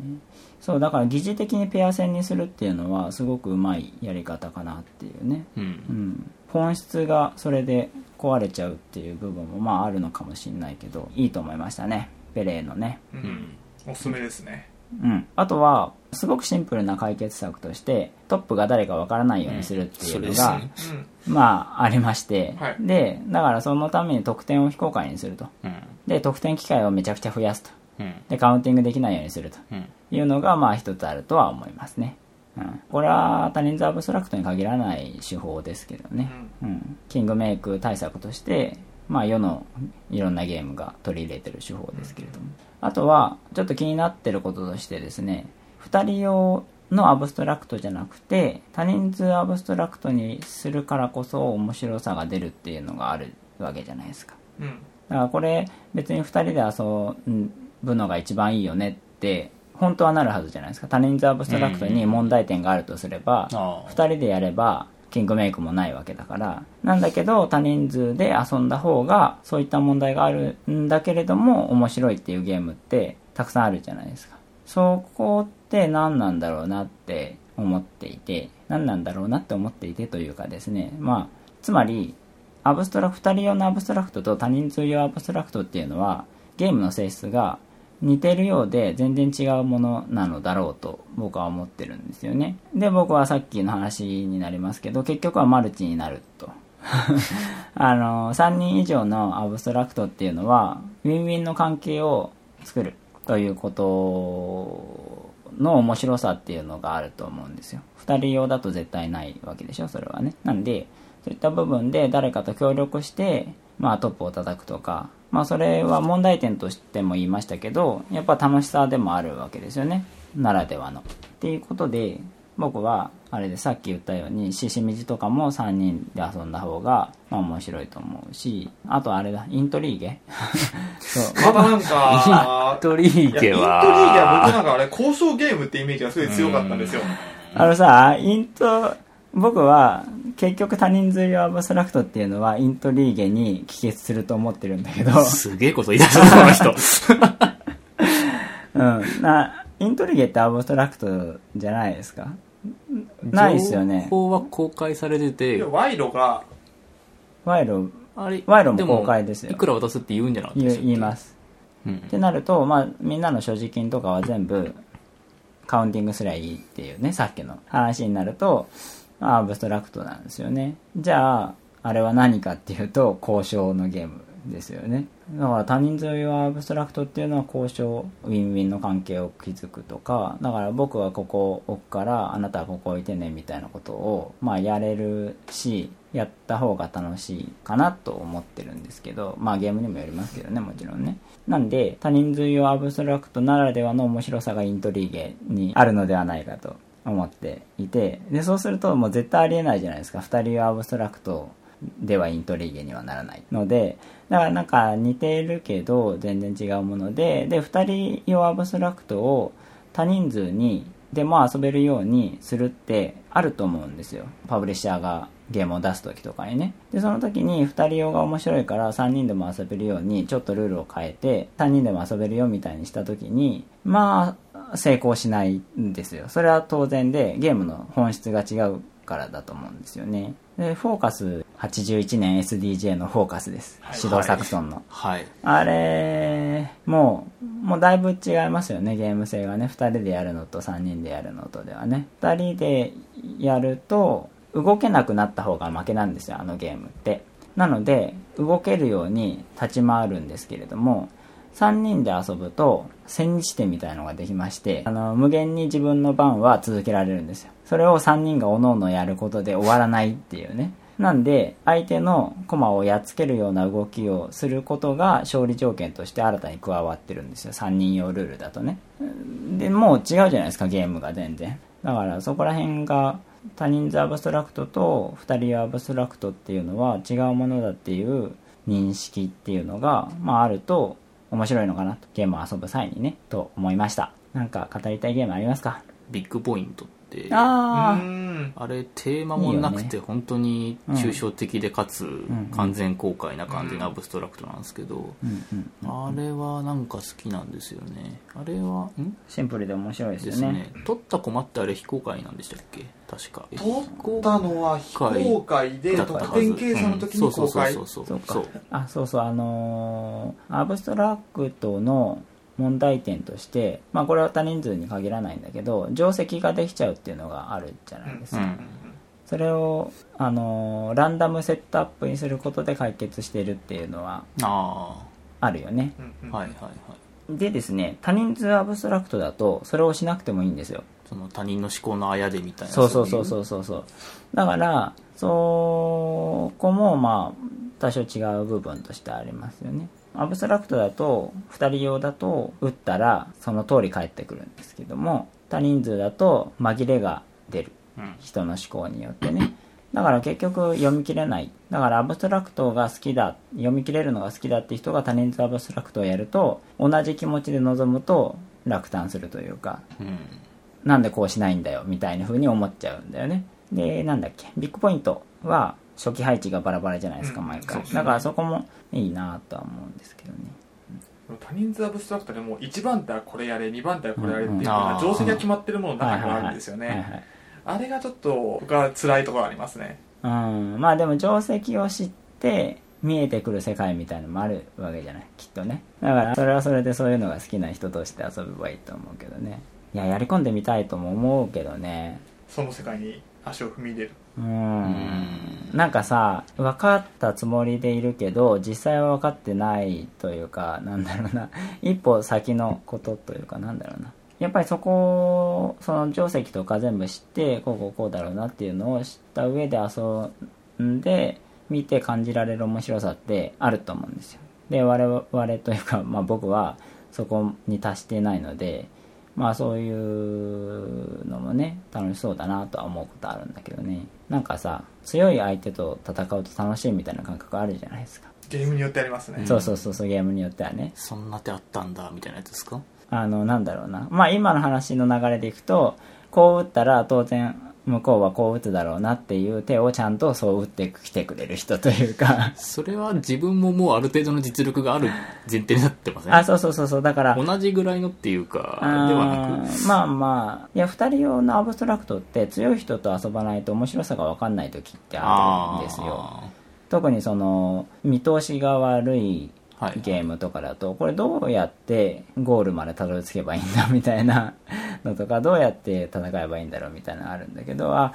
Speaker 1: そうだから疑似的にペア戦にするっていうのはすごくうまいやり方かなっていうね。
Speaker 2: うん、
Speaker 1: うん、本質がそれで壊れちゃうっていう部分もまああるのかもしれないけどいいと思いましたねペレーのね。
Speaker 3: う
Speaker 2: うん。ん
Speaker 3: おすすめですね。
Speaker 1: うん。あとはすごくシンプルな解決策としてトップが誰かわからないようにするっていうのが、
Speaker 2: うん。それ
Speaker 3: うん
Speaker 1: まあありまして、
Speaker 3: はい。
Speaker 1: でだからそのために得点を非公開にすると。
Speaker 2: うん。
Speaker 1: で得点機会をめちゃくちゃ増やすと。
Speaker 2: うん。
Speaker 1: でカウンティングできないようにすると。
Speaker 2: うん。
Speaker 1: いうのがまあ一つあるとは思いますね、うん、これは多人数アブストラクトに限らない手法ですけどね、うん、キングメイク対策として、まあ、世のいろんなゲームが取り入れてる手法ですけれども、あとはちょっと気になってることとしてですね2人用のアブストラクトじゃなくて多人数アブストラクトにするからこそ面白さが出るっていうのがあるわけじゃないですか。
Speaker 3: うん。
Speaker 1: だからこれ別に2人で遊ぶのが一番いいよねって本当はなるはずじゃないですか。他人数アブストラクトに問題点があるとすれば
Speaker 2: ああ
Speaker 1: 2人でやればキングメイクもないわけだからなんだけど多人数で遊んだ方がそういった問題があるんだけれども面白いっていうゲームってたくさんあるじゃないですか。そこって何なんだろうなって思っていて何なんだろうなって思っていてというかですね。まあつまりアブストラクト2人用のアブストラクトと多人数用アブストラクトっていうのはゲームの性質が似てるようで全然違うものなのだろうと僕は思ってるんですよね。で僕はさっきの話になりますけど結局はマルチになると。<laughs> あの3人以上のアブストラクトっていうのはウィンウィンの関係を作るということの面白さっていうのがあると思うんですよ。2人用だと絶対ないわけでしょそれはね。なんでそういった部分で誰かと協力して、まあ、トップを叩くとか、まあ、それは問題点としても言いましたけどやっぱ楽しさでもあるわけですよね。ならではの。っていうことで僕はあれでさっき言ったように獅子みじとかも3人で遊んだ方が、まあ、面白いと思うしあとあれだイントリーゲ？<laughs> そう。
Speaker 3: またなんか
Speaker 2: トリーゲ
Speaker 3: いやイントリーゲは
Speaker 2: は
Speaker 3: 僕なんかあれ交渉ゲームってイメージがすごい強かったんですよ。
Speaker 1: あのさ、イント、僕は結局多人数用アブストラクトっていうのはイントリーゲに帰結すると思ってるんだけど、
Speaker 2: すげえこと言い出したこの人。<laughs>
Speaker 1: うん、な、イントリーゲってアブストラクトじゃないですか？ないですよね。
Speaker 2: 情。報は公開されてて。
Speaker 3: で賄賂が。
Speaker 1: 賄賂、
Speaker 2: あれ
Speaker 1: 賄賂も公開ですよ。
Speaker 2: いくら渡すって言うんじゃなかった
Speaker 1: 言います。
Speaker 2: うん。
Speaker 1: ってなると、まあ、みんなの所持金とかは全部カウンティングすりゃいいっていうね、さっきの話になると、まあアブストラクトなんですよね。じゃあ、あれは何かっていうと、交渉のゲームですよね。だから多人数用アブストラクトっていうのは交渉、ウィンウィンの関係を築くとか、だから僕はここを置くから、あなたはここ置いてねみたいなことを、まあやれるし、やった方が楽しいかなと思ってるんですけど、まあゲームにもよりますけどね、もちろんね。なんで、多人数用アブストラクトならではの面白さがイントリーゲにあるのではないかと思っていて、で、そうするともう絶対ありえないじゃないですか。二人用アブストラクトではイントリーゲにはならないのでだからなんか似てるけど全然違うものでで2人用アブストラクトを多人数にでも遊べるようにするってあると思うんですよパブリッシャーがゲームを出す時とかにねでその時に2人用が面白いから3人でも遊べるようにちょっとルールを変えて3人でも遊べるよみたいにした時にまあ成功しないんですよ。それは当然でゲームの本質が違うからだと思うんですよね。でフォーカス81年 SDJ のフォーカスです、
Speaker 3: はい。
Speaker 1: 指導作村の、
Speaker 2: はい。
Speaker 1: あれもうもうだいぶ違いますよね。ゲーム性がね。2人でやるのと3人でやるのとではね。2人でやると動けなくなった方が負けなんですよあのゲームって。なので動けるように立ち回るんですけれども3人で遊ぶと千日手みたいのができましてあの無限に自分の番は続けられるんですよ。それを3人がおのおのやることで終わらないっていうね。なんで相手の駒をやっつけるような動きをすることが勝利条件として新たに加わってるんですよ。3人用ルールだとね。でもう違うじゃないですかゲームが全然。だからそこら辺が他人数アブストラクトと2人用アブストラクトっていうのは違うものだっていう認識っていうのが、まあ、あると面白いのかなとゲームを遊ぶ際にねと思いました。なんか語りたいゲームありますか？
Speaker 2: ビッグポイント。って。
Speaker 1: あ
Speaker 2: あれテーマもなくて本当に抽象的でかつ
Speaker 1: ん。
Speaker 2: 完全公開な感じのアブストラクトなんですけど、あれはなんか好きなんですよね。あれはん？
Speaker 1: シンプルで面白いですね。
Speaker 2: すね。取った駒ってあれ非公開なんでしたっけ？確か。
Speaker 3: 取ったのは非公開で得点計算の時に公開
Speaker 2: うん。そうそうそう
Speaker 1: そうか
Speaker 2: そう
Speaker 1: あそうそう。あのーアブストラクトの問題点としてまあこれは多人数に限らないんだけど定石ができちゃうっていうのがあるじゃないですか、
Speaker 2: うん。
Speaker 1: それを、あのーランダムセットアップにすることで解決してるっていうのは
Speaker 2: あ
Speaker 1: あるよね。
Speaker 3: うんうん。
Speaker 2: あはいはいはい。
Speaker 1: でですね多人数アブストラクトだとそれをしなくてもいいんですよ。
Speaker 2: その他人の思考のあやでみたいな。
Speaker 1: そうそうそう
Speaker 2: う
Speaker 1: そうそうそう。だからそこもまあ多少違う部分としてありますよねアブストラクトだと2人用だと打ったらその通り返ってくるんですけども多人数だと紛れが出る。
Speaker 2: うん。
Speaker 1: 人の思考によってね。だから結局読み切れない。だからアブストラクトが好きだ。読み切れるのが好きだって人が多人数アブストラクトをやると同じ気持ちで臨むと落胆するというか
Speaker 2: うん。
Speaker 1: なんでこうしないんだよみたいな風に思っちゃうんだよね。でなんだっけ？ビッグポイントは初期配置がバラバラじゃないですか
Speaker 3: うん。
Speaker 1: 毎回。
Speaker 3: ね。
Speaker 1: だからそこもいいなとは思うんですけどね。
Speaker 3: 多人数アブストラクトでも1番手はこれやれ2番手はこれやれっていうよう
Speaker 2: うん。
Speaker 3: な定石が決まってるものの
Speaker 1: はい
Speaker 3: 中にあるんですよね。
Speaker 1: い。
Speaker 3: あれがちょっと僕は辛いところありますね。
Speaker 1: うん。まあでも定石を知って見えてくる世界みたいのもあるわけじゃないきっとね。だからそれはそれでそういうのが好きな人として遊べばいいと思うけどね。いややり込んでみたいとも思うけどね。
Speaker 3: その世界に足を踏み入れる
Speaker 1: うん。なんかさ分かったつもりでいるけど実際は分かってないというかなんだろうな。一歩先のことというかなんだろうな。やっぱりそこその定石とか全部知ってこうこうこうだろうなっていうのを知った上で遊んで見て感じられる面白さってあると思うんですよ。で我々というか、まあ、僕はそこに達してないのでまあそういうのもね楽しそうだなとは思うことあるんだけどね。なんかさ強い相手と戦うと楽しいみたいな感覚あるじゃないですか、
Speaker 3: ゲームによってありますね。
Speaker 1: そうそうそうそうゲームによってはね。
Speaker 2: そんな手あったんだみたいなやつですか？
Speaker 1: あのなんだろうな。まあ今の話の流れでいくとこう打ったら当然向こうはこう打つだろうなっていう手をちゃんとそう打ってきてくれる人というか。
Speaker 2: それは自分ももうある程度の実力がある前提になってません？
Speaker 1: あそうそうそうそう。だから
Speaker 2: 同じぐらいのっていうかではなく。
Speaker 1: まあまあいや2人用のアブストラクトって強い人と遊ばないと面白さが分かんない時ってあるんですよ。特にその見通しが悪いゲームとかだとこれどうやってゴールまでたどり着けばいいんだみたいな <laughs> のとかどうやって戦えばいいんだろうみたいなのあるんだけどあ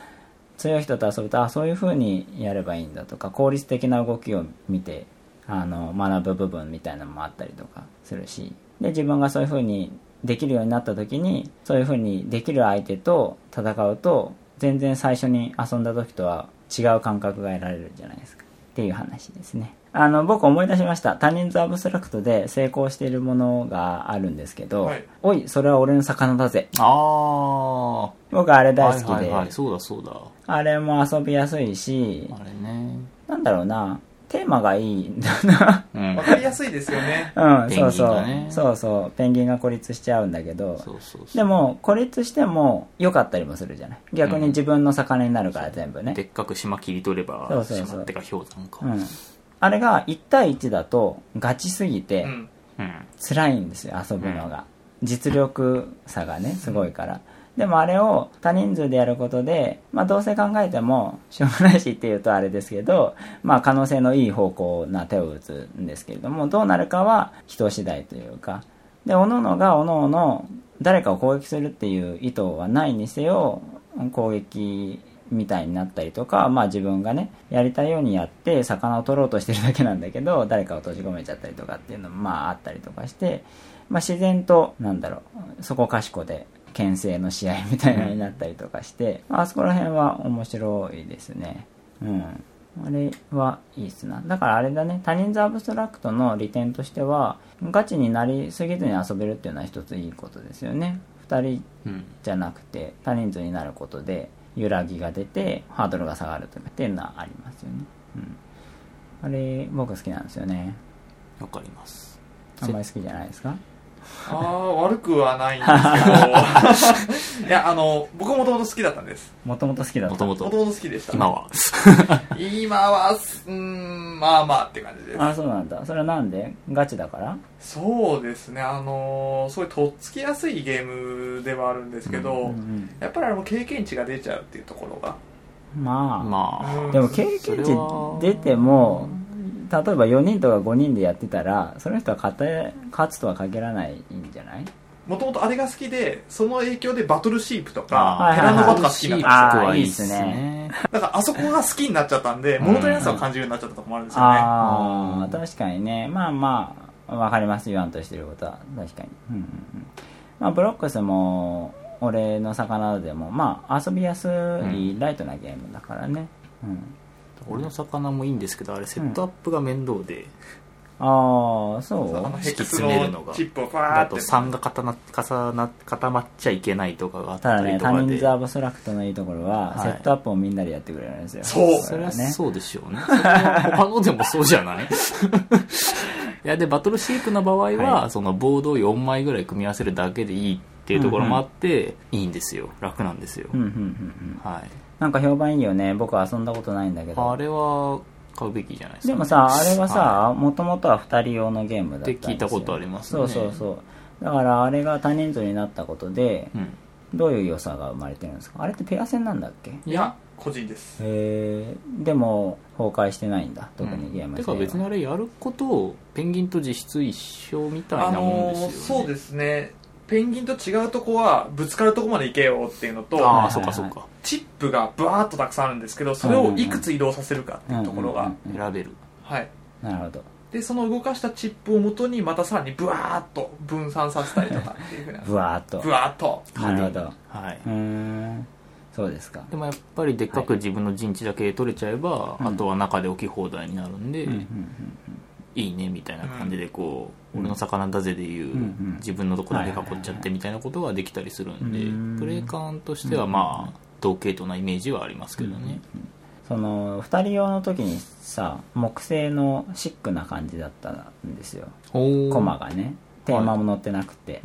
Speaker 1: 強い人と遊ぶとあそういう風にやればいいんだとか効率的な動きを見てあの学ぶ部分みたいなのもあったりとかするし。で自分がそういう風にできるようになった時にそういう風にできる相手と戦うと全然最初に遊んだ時とは違う感覚が得られるじゃないですか。っていう話ですね。あの僕思い出しました。他人数アブストラクトで成功しているものがあるんですけど、
Speaker 3: はい。
Speaker 1: おいそれは俺の魚だぜ。
Speaker 2: ああ
Speaker 1: 僕あれ大好きで、
Speaker 2: はいはいはい。そうだそうだ。
Speaker 1: あれも遊びやすいし
Speaker 2: あれね。
Speaker 1: なんだろうな。テーマがいいんだな。
Speaker 2: うん。
Speaker 3: わかりやすいですよね。
Speaker 1: うんそうそう、そうそう。ペンギンが孤立しちゃうんだけど。
Speaker 2: そうそうそう。
Speaker 1: でも孤立しても良かったりもするじゃない？逆に自分の魚になるから全部ね。
Speaker 2: でっかく島切り取れば
Speaker 1: そうそうそう。
Speaker 2: 島ってか氷山か。
Speaker 1: うんあれが1対1だとガチすぎて、辛いんですよ遊ぶのが、実力差がねすごいから、でもあれを多人数でやることで、まあ、どうせ考えてもしょうがないしっていうとあれですけど、まあ、可能性のいい方向な手を打つんですけれどもどうなるかは人次第というか。で各々が各々誰かを攻撃するっていう意図はないにせよ攻撃みたいになったりとか、まあ、自分がねやりたいようにやって魚を取ろうとしてるだけなんだけど <laughs> 誰かを閉じ込めちゃったりとかっていうのもまああったりとかして、まあ、自然となんだろうそこかしこで牽制の試合みたいなのになったりとかして、あそこら辺は面白いですね。うん。あれはいいっすな。だからあれだね。他人数アブストラクトの利点としてはガチになりすぎずに遊べるっていうのは一ついいことですよね。2人じゃなくて多人数になることで。揺らぎが出てハードルが下がるとかっていうのはありますよね、うん、あれ僕好きなんですよね。
Speaker 2: わかります。
Speaker 1: あんまり好きじゃないですか？
Speaker 3: ああ悪くはないんですけど。<laughs> いやあの僕もともと好きだったんです。
Speaker 1: もともと好きだった。
Speaker 2: もともと。
Speaker 3: もともと好きでした。
Speaker 2: 今は。
Speaker 3: 今はすうーんまあまあって感じです。
Speaker 1: あそうなんだ。それはなんで？ガチだから？
Speaker 3: そうですね。あのーすごいとっつきやすいゲームではあるんですけど、
Speaker 1: うんうん
Speaker 3: やっぱりあの経験値が出ちゃうっていうところが。
Speaker 1: まあ、
Speaker 2: まあ。
Speaker 3: うん
Speaker 1: でも経験値
Speaker 2: は
Speaker 1: 出ても例えば4人とか5人でやってたらその人は勝て勝つとは限らないんじゃない？
Speaker 3: もともとあれが好きでその影響でバトルシープと
Speaker 2: あ
Speaker 3: かテラノバとか好きになったんです
Speaker 2: いいっすね。
Speaker 3: だからあそこが好きになっちゃったんで物足りなさを感じるようになっちゃったとこもあるんですよね。
Speaker 1: ああ確かにね。まあまあわかります。言わんとしてることは確かに。うんうんうん。まあブロックスも俺の魚でもまあ遊びやすいライトなゲームだからね。うん
Speaker 2: 俺の魚もいいんですけどあれセットアップが面倒で、
Speaker 1: ああそう？
Speaker 3: あのヘクス
Speaker 2: 突き詰めるのが。
Speaker 3: のチップをファーって。
Speaker 2: 3が固な重な固まっちゃいけないとかがあった
Speaker 1: だね
Speaker 2: りとかで。
Speaker 1: 他人数アブストラクトのいいところは、
Speaker 2: はい。
Speaker 1: セットアップをみんなでやってくれるんですよ。
Speaker 3: そう。
Speaker 2: それは
Speaker 1: ね
Speaker 2: そうでしょうね。それは他のでもそうじゃない？<laughs> いやでバトルシープの場合は、
Speaker 1: は
Speaker 2: そのボードを4枚ぐらい組み合わせるだけでいいっていうところもあって、いいんですよ。楽なんですよ、
Speaker 1: うんうんうんうん。
Speaker 2: はい
Speaker 1: なんか評判いいよね。僕は遊んだことないんだけど。
Speaker 2: あれは買うべきじゃないですか、ね、
Speaker 1: でもさあれは
Speaker 2: は
Speaker 1: さもともとは2人用のゲームだったんですよ。
Speaker 2: って聞いたことありますね。
Speaker 1: そうそうそう。だからあれが多人数になったことで
Speaker 2: うん。
Speaker 1: どういう良さが生まれてるんですか？あれってペア戦なんだっけ？
Speaker 3: いや個人です。
Speaker 1: へえでも崩壊してないんだ。特にゲーム性は。
Speaker 2: てか別にあれやることをペンギンと実質一緒みたい
Speaker 3: あ
Speaker 2: なもん
Speaker 3: のー
Speaker 2: ですよね、
Speaker 3: そうですねペンギンと違うとこはぶつかるとこまで行けよっていうのと
Speaker 2: ああ
Speaker 1: はいはい
Speaker 2: そうかそうか。
Speaker 3: チップがブワーッとたくさんあるんですけどそれをいくつ移動させるかっていうところが、
Speaker 1: うんうんうん
Speaker 2: 選べる。
Speaker 3: はい。
Speaker 1: なるほど。
Speaker 3: でその動かしたチップをもとにまたさらにブワーッと分散させたりとかっていうふうな。
Speaker 1: ブワーっと。
Speaker 3: ブワーッと。
Speaker 1: なるほど。
Speaker 2: はい、
Speaker 1: うー。んそうですか。
Speaker 2: でもやっぱりでっかく自分の陣地だけ取れちゃえば、
Speaker 1: うん。
Speaker 2: あとは中で置き放題になるんで、
Speaker 1: うんうん
Speaker 2: いいねみたいな感じでこう、俺の魚だぜでいう、自分のとこだけ囲っちゃってみたいなことができたりするんで、
Speaker 1: うん
Speaker 2: プレイ感としてはまあ同系統なイメージはありますけどね、
Speaker 1: その2人用の時にさ木製のシックな感じだったんですよ。
Speaker 2: お
Speaker 1: コマがね。テーマも載ってなくて、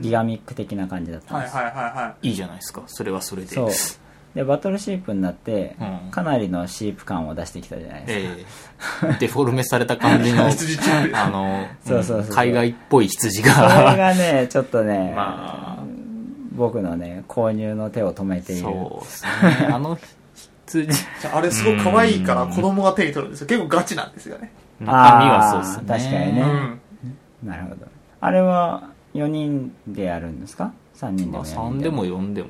Speaker 1: ギガミック的な感じだったんです、
Speaker 3: はいはいはいはい
Speaker 2: いいじゃないですか。それはそれで。
Speaker 1: そうでバトルシープになって、
Speaker 2: うん。
Speaker 1: かなりのシープ感を出してきたじゃないですか、
Speaker 2: ええ。デフォルメされた感じの <laughs>
Speaker 3: 羊チップです
Speaker 2: あの
Speaker 1: そうそうそう。
Speaker 2: 海外っぽい羊
Speaker 1: それ
Speaker 2: が
Speaker 1: がねちょっとね、<laughs>
Speaker 2: まあ。
Speaker 1: 僕のね購入の手を止めている。
Speaker 2: そうですね。あの羊。
Speaker 3: じゃああれすごい可愛いから子供が手に取るんですよ。結構ガチなんですよね。
Speaker 2: 中身はそうですね。
Speaker 1: あー確かに
Speaker 3: う
Speaker 1: ね
Speaker 3: ん。
Speaker 1: なるほど。あれは4人でやるんですか？3人で
Speaker 2: まあ
Speaker 1: も4
Speaker 2: 3
Speaker 1: 人
Speaker 2: でも4でも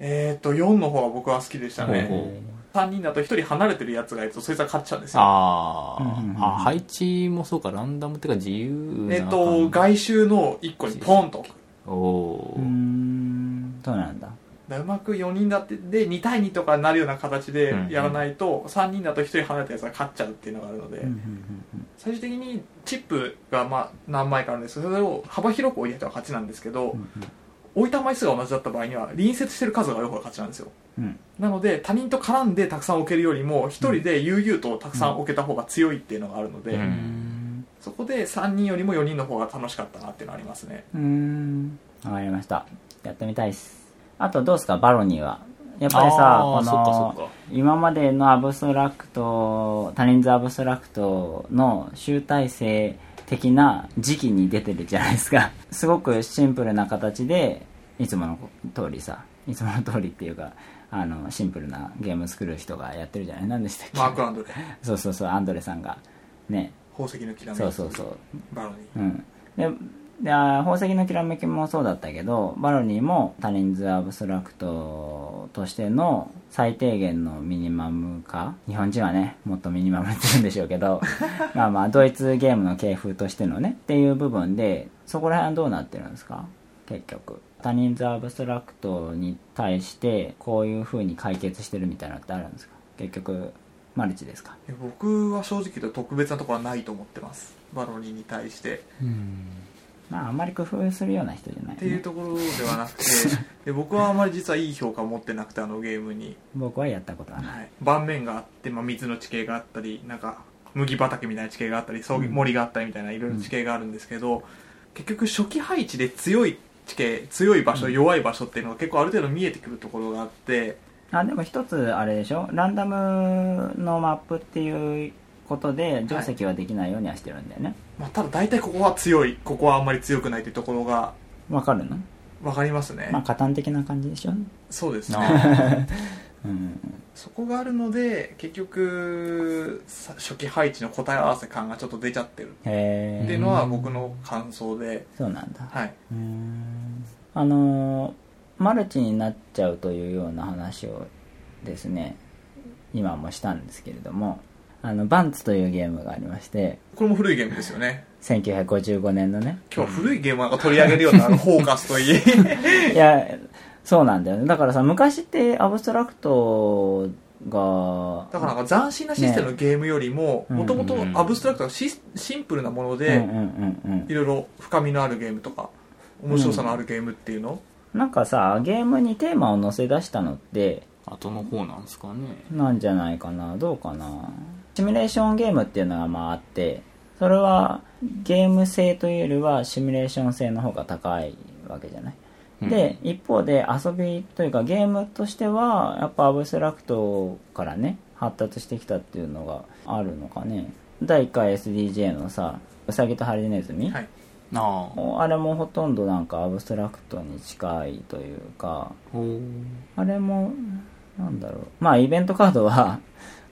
Speaker 3: えっ、ー、と4の方が僕は好きでしたね。3人だと1人離れてるやつがいるとそいつは勝っちゃうんですよ。
Speaker 2: あー、
Speaker 1: うんうんうん
Speaker 2: あ配置もそうかランダムっていうか自由な
Speaker 3: えっ、と外周の1個にポンと。
Speaker 2: おお
Speaker 1: うーんそうなんだ。
Speaker 3: うまく4人だってで2対2とかになるような形でやらないと、3人だと1人離れたやつが勝っちゃうっていうのがあるので、
Speaker 1: うんうんうん
Speaker 3: 最終的にチップがまあ何枚かあるんですけどそれを幅広く置いた人が勝ちなんですけど、置いた枚数が同じだった場合には隣接してる数が多い方が勝ちなんですよ。
Speaker 1: うん。
Speaker 3: なので他人と絡んでたくさん置けるよりも1人で悠々とたくさん置けた方が強いっていうのがあるので、
Speaker 2: うん。
Speaker 1: うん
Speaker 3: そこで3人よりも4人の方が楽しかったなっていうのはありますね。
Speaker 1: うーん。わかりました。やってみたいっす。あとどうですか？バロニーは。やっぱりさ
Speaker 2: あ
Speaker 1: この
Speaker 2: か
Speaker 1: 今までのアブストラクト多人数アブストラクトの集大成的な時期に出てるじゃないですか。すごくシンプルな形でいつもの通りさいつもの通りっていうかあのシンプルなゲーム作る人がやってるじゃない？何でしたっけ？
Speaker 3: マーク・アンドレ。
Speaker 1: そうそうそうアンドレさんが。ね。
Speaker 3: 宝石のきらめき
Speaker 1: そうそうそう。
Speaker 3: バロニ
Speaker 1: うん、でであ宝石のきらめきもそうだったけどバロニーも多人数アブストラクトとしての最低限のミニマム化日本人はねもっとミニマムって言うんでしょうけど <laughs> まあまあドイツゲームの系風としてのねっていう部分でそこら辺はどうなってるんですか？結局。多人数アブストラクトに対してこういう風に解決してるみたいなのってあるんですか？結局マルチですか？
Speaker 3: ー僕は正直言うと特別なところはないと思ってます。バロニーに対して
Speaker 1: まああんまり工夫するような人じゃない、
Speaker 3: っていう
Speaker 1: ね、
Speaker 3: ところではなくて <laughs> で僕はあまり実はいい評価を持ってなくてあのゲームに、
Speaker 1: 僕はやったことはない。
Speaker 3: はい、盤面があって、まあ、水の地形があったりなんか麦畑みたいな地形があったり森があったりみたいないろいろ地形があるんですけど、結局初期配置で強い地形強い場所、
Speaker 1: うん。
Speaker 3: 弱い場所っていうのが結構ある程度見えてくるところがあって。
Speaker 1: あでも一つあれでしょ？ランダムのマップっていうことで定石はできないようにはしてるんだよね。
Speaker 3: まあ、ただ大体ここは強い。ここはあんまり強くないというところが
Speaker 1: わ、かるの？
Speaker 3: 分かりますね、
Speaker 1: まあ加担的な感じでしょ？
Speaker 3: そうですね。
Speaker 2: あ <laughs>
Speaker 1: うん。
Speaker 3: そこがあるので結局さ初期配置の答え合わせ感がちょっと出ちゃってる。っていうのは僕の感想で、
Speaker 1: そうなんだ。
Speaker 3: はい、
Speaker 1: あのーマルチになっちゃうというような話をですね今もしたんですけれどもあのバンツというゲームがありまして
Speaker 3: これも古いゲームですよね。
Speaker 1: 1955年のね。
Speaker 3: 今日は古いゲームなんか取り上げるようなあのフォーカスといい。<laughs>
Speaker 1: いやそうなんだよね。だからさ昔ってアブストラクトが
Speaker 3: だからなんか斬新なシステムのゲームよりも
Speaker 1: ね。
Speaker 3: もともと
Speaker 2: うん。
Speaker 3: アブストラクトがシシンプルなもの
Speaker 1: うん
Speaker 3: で
Speaker 1: うんうんうん。
Speaker 3: いろいろ深みのあるゲームとか面白さのあるゲームっていうの、
Speaker 1: なんかさゲームにテーマを載せ出したのって
Speaker 2: 後の方なんですかね。
Speaker 1: なんじゃないかな。どうかなシミュレーションゲームっていうのがまああってそれはゲーム性というよりはシミュレーション性の方が高いわけじゃない？で一方で遊びというかゲームとしてはやっぱアブストラクトからね発達してきたっていうのがあるのかね？第1回 SDJ のさうさぎとハリネズミ、
Speaker 3: はい。
Speaker 2: ああ。
Speaker 1: あれもほとんどなんかアブストラクトに近いというかあれもなんだろう。まあイベントカードは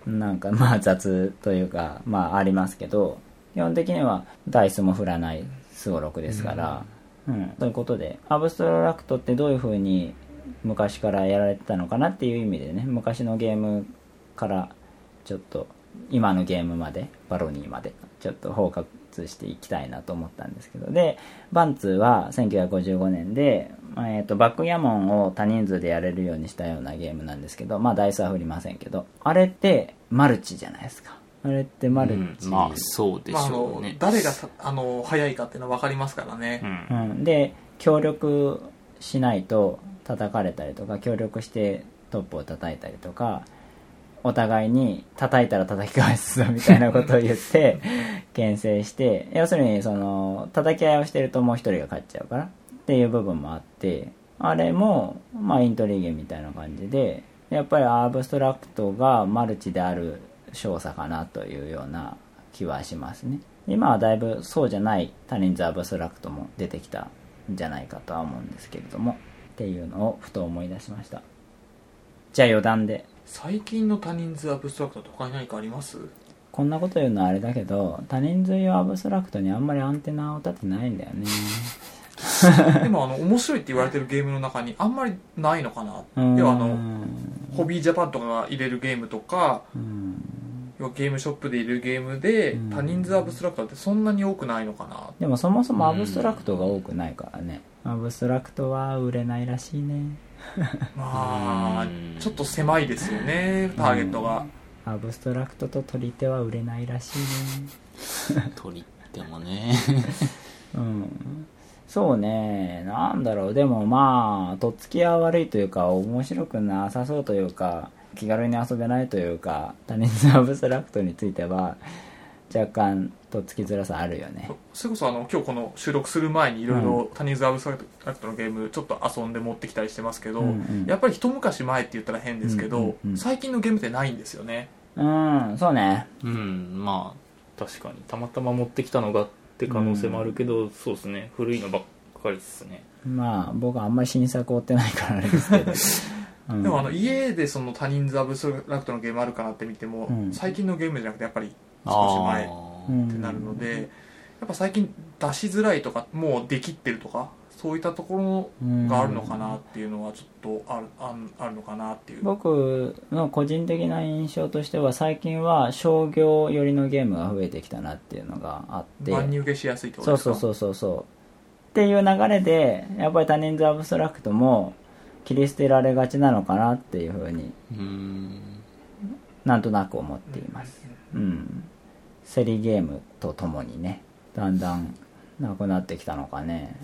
Speaker 1: なんかまあ雑というかまあありますけど基本的にはダイスも振らないすごろくですから、うん。ということでアブストラクトってどういう風に昔からやられてたのかなっていう意味でね昔のゲームからちょっと今のゲームまでバロニーまでちょっと包括していきたいなと思ったんですけど。でバンツは1955年で、えー、とバックギャモンを多人数でやれるようにしたようなゲームなんですけどまあダイスは振りませんけどあれってマルチじゃないですか。あれってマルチ、
Speaker 2: うんまあそうでし
Speaker 3: まあ、あ
Speaker 2: ょうね、
Speaker 3: の誰がさあの早いかっていうのは分かりますからね、
Speaker 2: うん。
Speaker 1: うん、で協力しないと叩かれたりとか協力してトップを叩いたりとかお互いに叩いたら叩き返すぞみたいなことを言って牽制して要するにその叩き合いをしてるともう一人が勝っちゃうからっていう部分もあってあれもまあイントリーゲみたいな感じでやっぱりアブストラクトがマルチである証左かなというような気はしますね。今はだいぶそうじゃない多人数アブストラクトも出てきたんじゃないかとは思うんですけれどもっていうのをふと思い出しました。じゃあ余談で。
Speaker 3: 最近の多人数アブストラクトと他に何かあります？
Speaker 1: こんなこと言うのはあれだけど多人数用アブストラクトにあんまりアンテナを立てないんだよね。
Speaker 3: でもあの面白いって言われてるゲームの中にあんまりないのかな？
Speaker 1: うん。
Speaker 3: 要はあのホビージャパンとかが入れるゲームとか
Speaker 1: うん
Speaker 3: 要はゲームショップで入れるゲームで
Speaker 1: うん。
Speaker 3: 多人数アブストラクトってそんなに多くないのかな？
Speaker 1: でもそもそもアブストラクトが多くないからね。アブストラクトは売れないらしいね <laughs>
Speaker 3: まあ
Speaker 2: うん。
Speaker 3: ちょっと狭いですよねターゲットが。
Speaker 1: アブストラクトとトリテは売れないらしいね。<laughs>
Speaker 2: トリテもね。<laughs>
Speaker 1: うん。そうね。なんだろう。でもまあとっつきは悪いというか面白くなさそうというか気軽に遊べないというか多人数アブストラクトについては若干とっつきづらさあるよね。
Speaker 3: それこそあの今日この収録する前にいろいろ他人数アブストラクトのゲームちょっと遊んで持ってきたりしてますけど、
Speaker 1: うんうん。
Speaker 3: やっぱり一昔前って言ったら変ですけど、
Speaker 1: うんうんうん。
Speaker 3: 最近のゲームってないんですよね。
Speaker 1: うんそうね。
Speaker 2: うんまあ確かに。たまたま持ってきたのがって可能性もあるけど、そうですね。古いのばっかりですね。
Speaker 1: まあ僕はあんまり新作追ってないからあれですけど、<laughs> うん。
Speaker 3: でもあの家でその他人数アブストラクトのゲームあるかなって見ても、
Speaker 1: うん。
Speaker 3: 最近のゲームじゃなくてやっぱり少し前ってなるので、やっぱ最近出しづらいとかもうできってるとかそういったところがあるのかなっていうのはちょっとあるあるのかなっていう。
Speaker 1: 僕の個人的な印象としては最近は商業寄りのゲームが増えてきたなっていうのがあって。
Speaker 3: 万入受けしやすいってことですか？
Speaker 1: そうそうそうそう。そうっていう流れでやっぱり他人数アブストラクトも切り捨てられがちなのかなっていうふうに
Speaker 2: うん。
Speaker 1: なんとなく思っています。うん競りゲームとともにねだんだんなくなってきたのかね。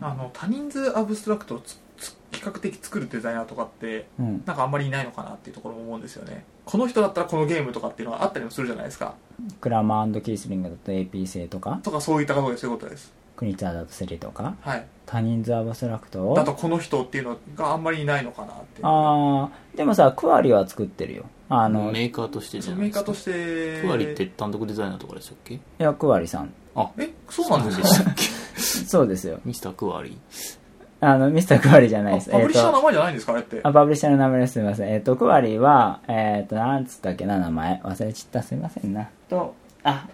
Speaker 3: あの多人数アブストラクトを比較的作るデザイナーとかって
Speaker 1: うん。
Speaker 3: なんかあんまりいないのかなっていうところも思うんですよね。この人だったらこのゲームとかっていうのがあったりもするじゃないですか。
Speaker 1: クラマーキースリングだと AP 製とか？
Speaker 3: とかそういったことでそういうことです。
Speaker 1: クニチャーだと競りとか？
Speaker 3: はい。
Speaker 1: 他人数アブストラクトを？
Speaker 3: だとこの人っていうのがあんまりいないのかなっていう。
Speaker 1: ああでもさクワリは作ってるよあのい
Speaker 2: メーカーとしてじゃないですか。
Speaker 3: メーカーとして。
Speaker 2: クワリって単独デザイナーとかでしたっけ？
Speaker 1: やクワリさん。
Speaker 2: あ
Speaker 3: えそうなんですか
Speaker 2: したっけ
Speaker 1: そうですよ。
Speaker 2: ミスタークワリ。
Speaker 1: あのミスタークワリじゃないです。
Speaker 3: あパブリッシャーの名前じゃないんですかあれって。
Speaker 1: とあパブリッシャーの名前です。すみませんえっ、とクワリはえっ、となんつったっけな名前。忘れちった。すみませんな。とあ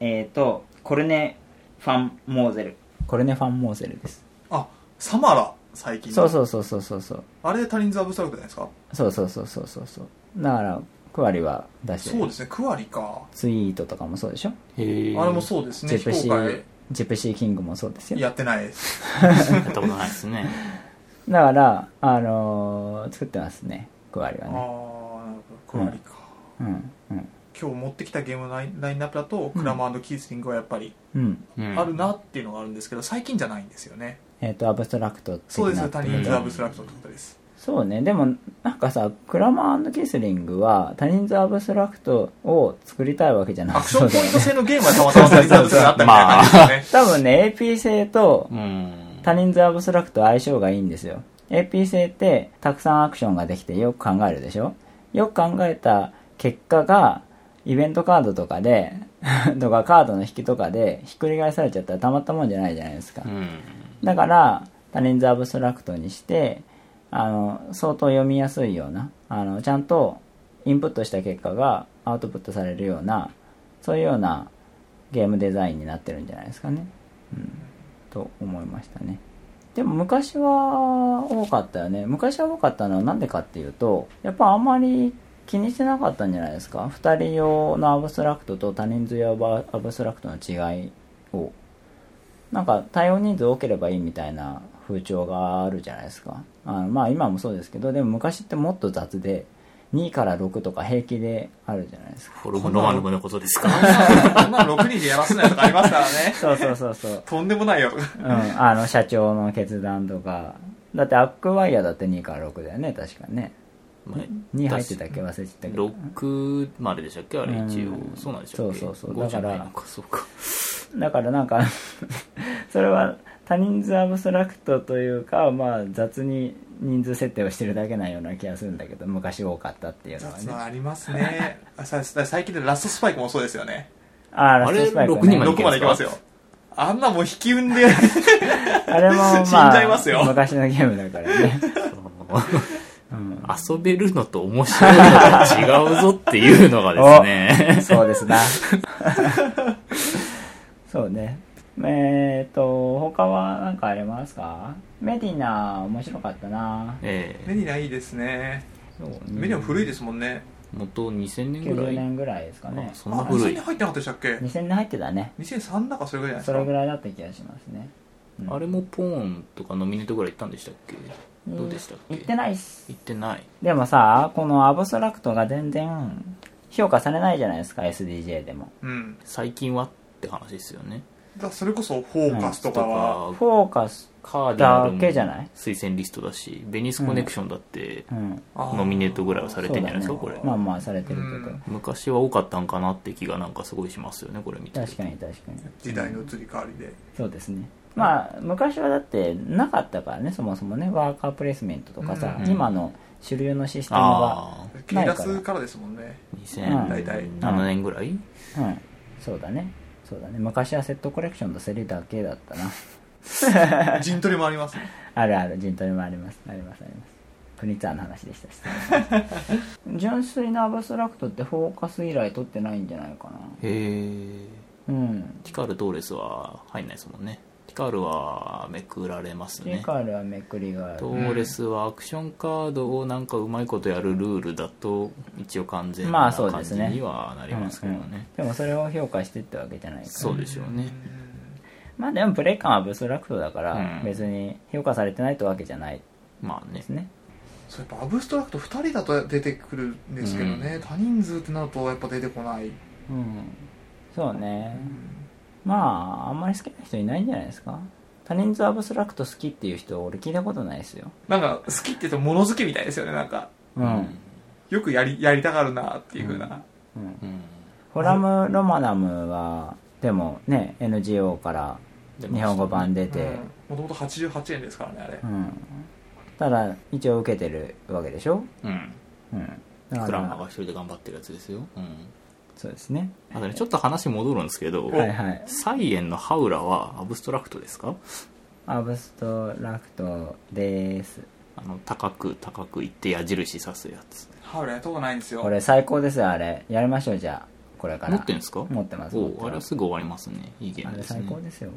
Speaker 1: えっ、とコルネ・ファン・モーゼル。コルネ・ファン・モーゼルです。
Speaker 3: あサマラ最近の。
Speaker 1: そうそうそうそうそうそう。
Speaker 3: あれ他人数アブストラクトじゃないですか？
Speaker 1: そうそうそうそうそうそうだからクワリは出してる。
Speaker 3: そうですねクワリか。
Speaker 1: ツイートとかもそうでしょ？
Speaker 2: へえ
Speaker 3: あれもそうですね
Speaker 1: ジェプシージェプシーキングもそうですよ。
Speaker 3: やってないです。<laughs>
Speaker 2: やったことないですね。
Speaker 1: だからあのー作ってますねクワリはね。
Speaker 3: ああなるほどクワリか、
Speaker 1: うんうん。
Speaker 3: 今日持ってきたゲームのラインラインナップだと、クラマーキースリングはやっぱり
Speaker 1: うん。
Speaker 2: うん
Speaker 3: あるなっていうのがあるんですけど最近じゃないんですよね。
Speaker 1: えっ、とアブストラクト的
Speaker 3: そうです
Speaker 1: な
Speaker 3: 多人数アブストラクトってことです
Speaker 1: そうね。でもなんかさクラマーキスリングは多人数アブストラクトを作りたいわけじゃな
Speaker 3: ア
Speaker 1: く
Speaker 3: クションポイント制のゲームはたまたま多人数アブストラクトがあったみたいな感じですよね、<laughs>
Speaker 1: 多分ね AP 製と
Speaker 2: うん。
Speaker 1: 他人数アブストラクト相性がいいんですよ。AP 製ってたくさんアクションができてよく考えるでしょ？よく考えた結果がイベントカードとかで <laughs> とかカードの引きとかでひっくり返されちゃったらたまったもんじゃないじゃないですか。
Speaker 2: うん。
Speaker 1: だから他人数アブストラクトにしてあの相当読みやすいようなあのちゃんとインプットした結果がアウトプットされるようなそういうようなゲームデザインになってるんじゃないですかね、うん、と思いましたね。でも昔は多かったよね。昔は多かったのはなんでかっていうとやっぱあんまり気にしてなかったんじゃないですか。2人用のアブストラクトと多人数用アブストラクトの違いを。なんか対応人数多ければいいみたいな風潮があるじゃないですか。あのまあ今もそうですけどでも昔ってもっと雑で2から6とか平気であるじゃないですか。
Speaker 2: フォルムロマノブのことですか？
Speaker 3: こんなの6人でやらせないとかありますからね。<laughs>
Speaker 1: そうそうそうそう。
Speaker 3: とんでもないよ。
Speaker 1: うん、あの社長の決断とか。だってアックワイヤーだって2から6だよね確かね。
Speaker 2: まあ
Speaker 1: 2入ってたっけ忘れちゃったけど。
Speaker 2: 6まででしたっけ？あれ一応。
Speaker 1: うん
Speaker 2: そうなんでしたっけ？
Speaker 1: そうそうそう。
Speaker 2: 5じゃない
Speaker 1: だから
Speaker 2: のかそうか。
Speaker 1: だからなんか <laughs> それは他人数アブストラクトというかまあ雑に人数設定をしてるだけなような気がするんだけど昔多かったっていうのは
Speaker 3: 雑
Speaker 1: ね
Speaker 3: なありますね。あ <laughs> さ最近でラストスパイクもそうですよね。
Speaker 1: ああラストスパイク、ね、
Speaker 2: あれ6人まで
Speaker 3: いきますよ。あんなもう引き運で <laughs>
Speaker 1: あれも <laughs> まあ
Speaker 3: 死んじゃいますよ。
Speaker 1: 昔のゲームだからね、う。ん、
Speaker 2: 遊べるのと面白いのが違うぞっていうのがですね。
Speaker 1: そうですな。そうねえっ、と他は何かありますか？メディナ面白かったな。
Speaker 2: ええ。
Speaker 3: メディナいいですね。
Speaker 1: そうね。
Speaker 3: メディナ古いですもんね。
Speaker 2: 元2000年ぐら
Speaker 1: 90
Speaker 2: い
Speaker 1: 年ぐらいですかね。
Speaker 2: あそんな
Speaker 3: あ
Speaker 2: 古い
Speaker 3: 2000入ってなかったでしたっけ
Speaker 1: ？2000年入ってたね。
Speaker 3: 2003だかそれぐらいじゃない
Speaker 1: それぐ
Speaker 3: ですから
Speaker 1: いだった気がしますね。うん。
Speaker 2: あれもポーンとかノミネートぐらい行ったんでしたっけ？どうでしたっけ？
Speaker 1: 言ってないっす。
Speaker 2: 行ってない。
Speaker 1: でもさこのアブストラクトが全然評価されないじゃないですか SDJ でも。
Speaker 3: うん。
Speaker 2: 最近はって話ですよね
Speaker 3: だそれこそフォーカスとかは、
Speaker 1: フォーカス
Speaker 2: カーディナル
Speaker 1: けじゃない？
Speaker 2: 推薦リストだしベニスコネクションだって
Speaker 1: うん。
Speaker 2: ノミネートぐらいはされてんじゃないですか、これ。
Speaker 1: まあまあされてるけど、
Speaker 3: うん。
Speaker 2: 昔は多かったんかなって気がなんかすごいしますよねこれ見て
Speaker 1: 確かに確かに。
Speaker 3: 時代の移り変わりで、
Speaker 1: そうですね。まあ昔はだってなかったからねそもそもねワーカープレイスメントとかさ、
Speaker 2: うん
Speaker 1: 今の主流のシステムが
Speaker 2: あ
Speaker 3: 切り出すからですもんね。
Speaker 2: あ
Speaker 3: 大体
Speaker 2: 2007年ぐらい、
Speaker 1: うん。そうだねそうだね。昔はセットコレクションとセリだけだったな。<laughs>
Speaker 3: 陣取りもあります。ね
Speaker 1: あるある。陣取りもあります。ありますあります。プニッツァーの話でしたし。<laughs> 純粋なアブストラクトってフォーカス以来取ってないんじゃないかな。
Speaker 2: へえ
Speaker 1: うん。
Speaker 2: ティカルトーレスは入んないですもんねカールはめくられますね。
Speaker 1: カールはめくりがある。
Speaker 2: トーレスはアクションカードをなんかうまいことやるルールだと一応完全
Speaker 1: まあ
Speaker 2: な感じ
Speaker 1: そうですね。
Speaker 2: にはなりますけどね,、
Speaker 1: うん。うんでもそれを評価してってわけじゃないから。
Speaker 2: そうでしょうね。
Speaker 1: まあでもプレイ感はアブストラクトだから
Speaker 2: うん。
Speaker 1: 別に評価されてないってわけじゃない
Speaker 2: まあね。
Speaker 1: ですね。
Speaker 3: そうやっぱアブストラクト2人だと出てくるんですけどね、多人数ってなるとやっぱ出てこない、
Speaker 1: うん。そうねまああんまり好きな人いないんじゃないですか。他人数アブストラクト好きっていう人俺聞いたことないですよ。
Speaker 3: なんか好きって言うと物好きみたいですよねなんか。
Speaker 1: うん、
Speaker 3: よくやりやりたがるなっていうふうな、
Speaker 1: うん。
Speaker 2: うん。
Speaker 1: フォラムロマナムはでもね NGO から日本語版出て、
Speaker 3: もともと88円ですからねあれ、
Speaker 1: うん。ただ一応受けてるわけでしょ？
Speaker 2: うん。
Speaker 1: うん。だ
Speaker 2: クラマ
Speaker 1: から
Speaker 2: が一人で頑張ってるやつですよ、うん、
Speaker 1: そうですね。
Speaker 2: あとねちょっと話戻るんですけど、
Speaker 1: はいはい。
Speaker 2: サイエンのハウラはアブストラクトですか？
Speaker 1: アブストラクトです。
Speaker 2: あの高く高く行って矢印刺すやつ。
Speaker 3: ハウルやったことないんですよ。
Speaker 1: これ最高ですよあれ。やりましょうじゃあ。これから。
Speaker 2: 持ってんですか？
Speaker 1: 持ってます
Speaker 2: お
Speaker 1: 持ってます。
Speaker 2: うあれはすぐ終わりますね。いいゲー
Speaker 1: あれ
Speaker 2: ムですね。
Speaker 1: 最高ですよ、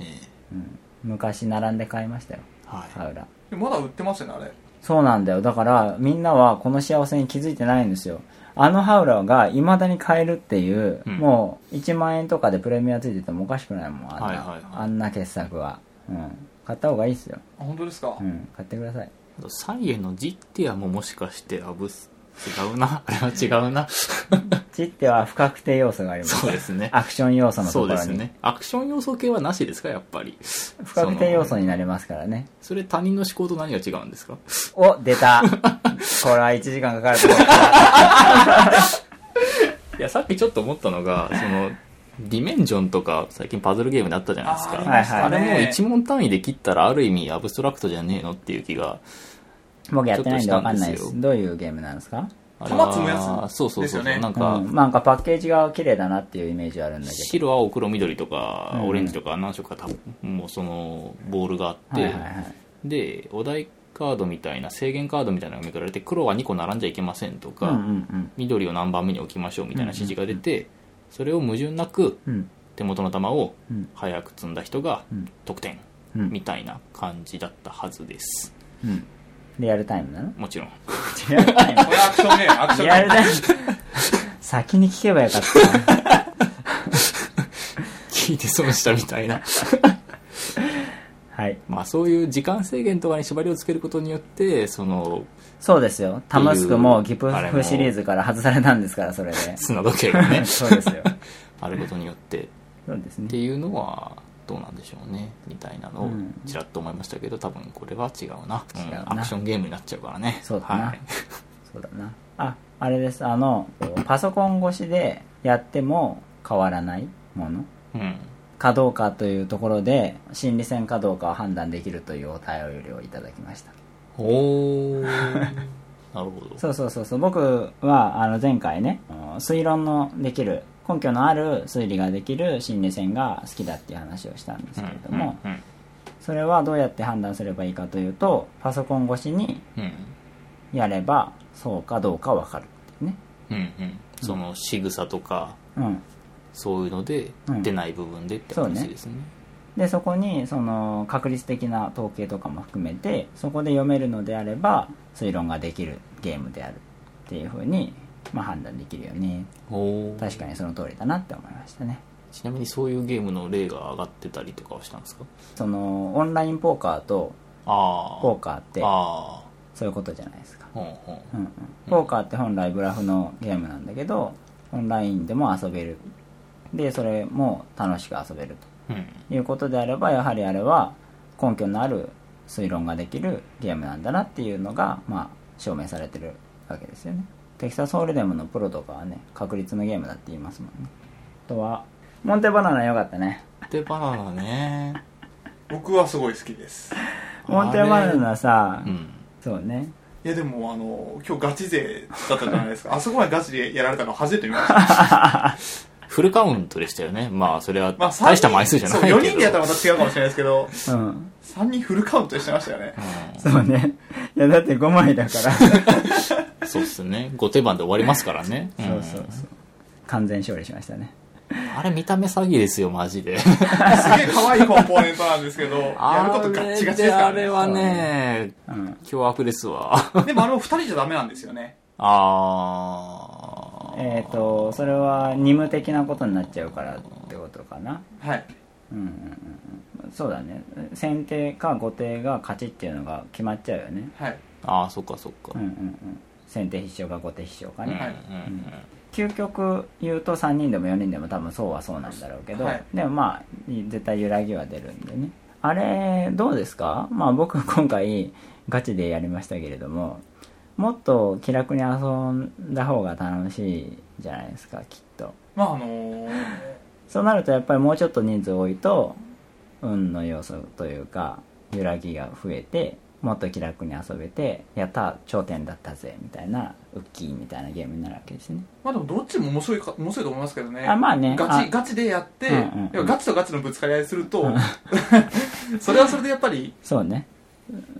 Speaker 2: ええ。
Speaker 1: うん、昔並んで買いましたよ。
Speaker 2: はい。
Speaker 1: ハウラ。
Speaker 3: まだ売ってますよねあれ。
Speaker 1: そうなんだよ。だからみんなはこの幸せに気づいてないんですよあのハウラがいまだに買えるっていう、
Speaker 2: うん。
Speaker 1: もう1万円とかでプレミアついててもおかしくないもんあんな,、
Speaker 2: はいはいはい。
Speaker 1: あんな傑作は、うん、買った方がいいですよ、
Speaker 3: あ本当ですか、
Speaker 1: うん、買ってください。
Speaker 2: サイエンのジッティアももしかしてアブス違うな。<laughs> あれは違うな。
Speaker 1: チッテは不確定要素があります。
Speaker 2: そうですね。
Speaker 1: アクション要素のと
Speaker 2: そう
Speaker 1: ころに、
Speaker 2: ですね。アクション要素系はなしですか？やっぱり。
Speaker 1: 不確定要素になりますからね。
Speaker 2: それ他人の思考と何が違うんですか？
Speaker 1: お出た。<laughs> これは1時間かかると思った。
Speaker 2: いやさっきちょっと思ったのがそのディメンジョンとか最近パズルゲームであったじゃないですか。
Speaker 3: あ
Speaker 2: れもう一問単位で切ったらある意味アブストラクトじゃねえのっていう気が
Speaker 1: 僕やってないんで分かんないです。どういうゲームなんですか？
Speaker 3: 玉積むやつ？
Speaker 2: そうそうそうそう、
Speaker 3: ですよね。
Speaker 2: なんか、
Speaker 1: うん、なんかパッケージが綺麗だなっていうイメージはあるんだけ
Speaker 2: 白青黒緑とか
Speaker 1: うん。
Speaker 2: オレンジとか何色か多分もうそのボールがあって、
Speaker 1: どはいはいはい。
Speaker 2: でお題カードみたいな制限カードみたいなのがめくられて黒は2個並んじゃいけませんとか、
Speaker 1: うんうん
Speaker 2: 緑を何番目に置きましょうみたいな指示が出て、それを矛盾なく
Speaker 1: うんうん
Speaker 2: 手元の球を
Speaker 1: うん。
Speaker 2: 早く積んだ人が
Speaker 1: うん。
Speaker 2: 得点
Speaker 1: うん。
Speaker 2: みたいな感じだったはずです。
Speaker 1: うんリアルタイムなの？
Speaker 2: もちろん。
Speaker 1: リアルタイム。
Speaker 3: これアクションゲームアクション。
Speaker 1: リアルタイム。先に聞けばよかった。な
Speaker 2: 聞いて損したみたいな。
Speaker 1: はい。
Speaker 2: まあそういう時間制限とかに縛りをつけることによってその
Speaker 1: そうですよ。タムスクもギプフシリーズから外されたんですからそれで。<laughs>
Speaker 2: 砂時計がね。
Speaker 1: そうですよ。<laughs>
Speaker 2: あることによって。っ
Speaker 1: そうですね。
Speaker 2: ていうのはどうなんでしょうねみたいなのを
Speaker 1: うん。
Speaker 2: ちらっと思いましたけど多分これは違うな。うん
Speaker 1: 違うな。
Speaker 2: アクションゲームになっちゃうからね。
Speaker 1: そうだな。
Speaker 2: はい、
Speaker 1: そうだな。ああれです。あのパソコン越しでやっても変わらないもの？
Speaker 2: うん。
Speaker 1: かどうかというところで心理戦かどうかを判断できるというお便りをいただきました。
Speaker 2: おー。<laughs> なるほど。
Speaker 1: そうそうそうそう。僕はあの前回ね推論のできる根拠のある推理ができる心理戦が好きだっていう話をしたんですけれども、
Speaker 2: うんうん
Speaker 1: それはどうやって判断すればいいかというとパソコン越しに
Speaker 2: うん。
Speaker 1: やればそうかどうか分かるっていうね。
Speaker 2: うんうん。その仕草とか
Speaker 1: うん。
Speaker 2: そういうので
Speaker 1: うん。
Speaker 2: 出ない部分でって
Speaker 1: そうね。
Speaker 2: 話ですね。
Speaker 1: でそこにその確率的な統計とかも含めてそこで読めるのであれば推論ができるゲームであるっていうふうに、まあ、判断できるよね確かにその通りだなって思いましたね。
Speaker 2: ちなみにそういうゲームの例が上がってたりとかはしたんですか？
Speaker 1: そのオンラインポーカーとポーカーって
Speaker 2: あ
Speaker 1: そういうことじゃないですか、ポーカーって本来ブラフのゲームなんだけどオンラインでも遊べる。でそれも楽しく遊べる
Speaker 2: うん。
Speaker 1: いうことであればやはりあれは根拠のある推論ができるゲームなんだなっていうのが、まあ、証明されてるわけですよねテキサスホールデムのプロとかはね確率のゲームだって言いますもんね。あとは？モンテバナナ良かったね。
Speaker 2: でバナナね。<laughs>
Speaker 3: 僕はすごい好きです。
Speaker 1: モンテバナナさ、
Speaker 2: うん。
Speaker 1: そうね。
Speaker 3: いやでもあの今日ガチ勢だったじゃないですか。<laughs> あそこまでガチでやられたの初めて見ました。<laughs>
Speaker 2: フルカウントでしたよね。まあそれは
Speaker 3: まあ
Speaker 2: 大した枚数じゃないけど、
Speaker 3: そう4人でやったらまた違うかもしれないですけど。
Speaker 1: うん。
Speaker 3: 3人フルカウントしてましたよね。
Speaker 1: そうね。いやだって5枚だから。
Speaker 2: うんそうっすね。後手番で終わりますからね、ん <laughs>
Speaker 1: そうそうそう。完全勝利しましたね。
Speaker 2: あれ見た目詐欺ですよマジで。
Speaker 3: すげえ可愛いコンポーネントなんですけどやることガッチガチですからね
Speaker 2: あれはね
Speaker 1: うん
Speaker 2: 凶悪ですわ。
Speaker 3: でもあれも2人じゃダメなんですよね。
Speaker 2: あー。
Speaker 1: えっ、とそれは任務的なことになっちゃうからってことかな。
Speaker 3: はい。
Speaker 1: うんうんうんうん。そうだね。先手か後手が勝ちっていうのが決まっちゃうよね。
Speaker 3: はい。
Speaker 2: ああそっかそっか、
Speaker 1: うんうんうん先手必勝か後手必勝かね、
Speaker 3: はい
Speaker 2: うん。
Speaker 1: 究極言うと3人でも4人でも多分そうはそうなんだろうけど、
Speaker 3: はい。
Speaker 1: でもまあ絶対揺らぎは出るんでね。あれどうですか？まあ僕今回ガチでやりましたけれどももっと気楽に遊んだ方が楽しいじゃないですかきっと。
Speaker 3: まああのー
Speaker 1: そうなるとやっぱりもうちょっと人数多いと運の要素というか揺らぎが増えてもっと気楽に遊べてやった頂点だったぜみたいなウッキーみたいなゲームになるわけですね。
Speaker 3: まあでもどっちも面白いか面白いと思いますけどね。
Speaker 1: あまあねあ
Speaker 3: ガチガチでやって、
Speaker 1: うんうん
Speaker 3: ガチとガチのぶつかり合いすると、<laughs> それはそれでやっぱり
Speaker 1: そうね。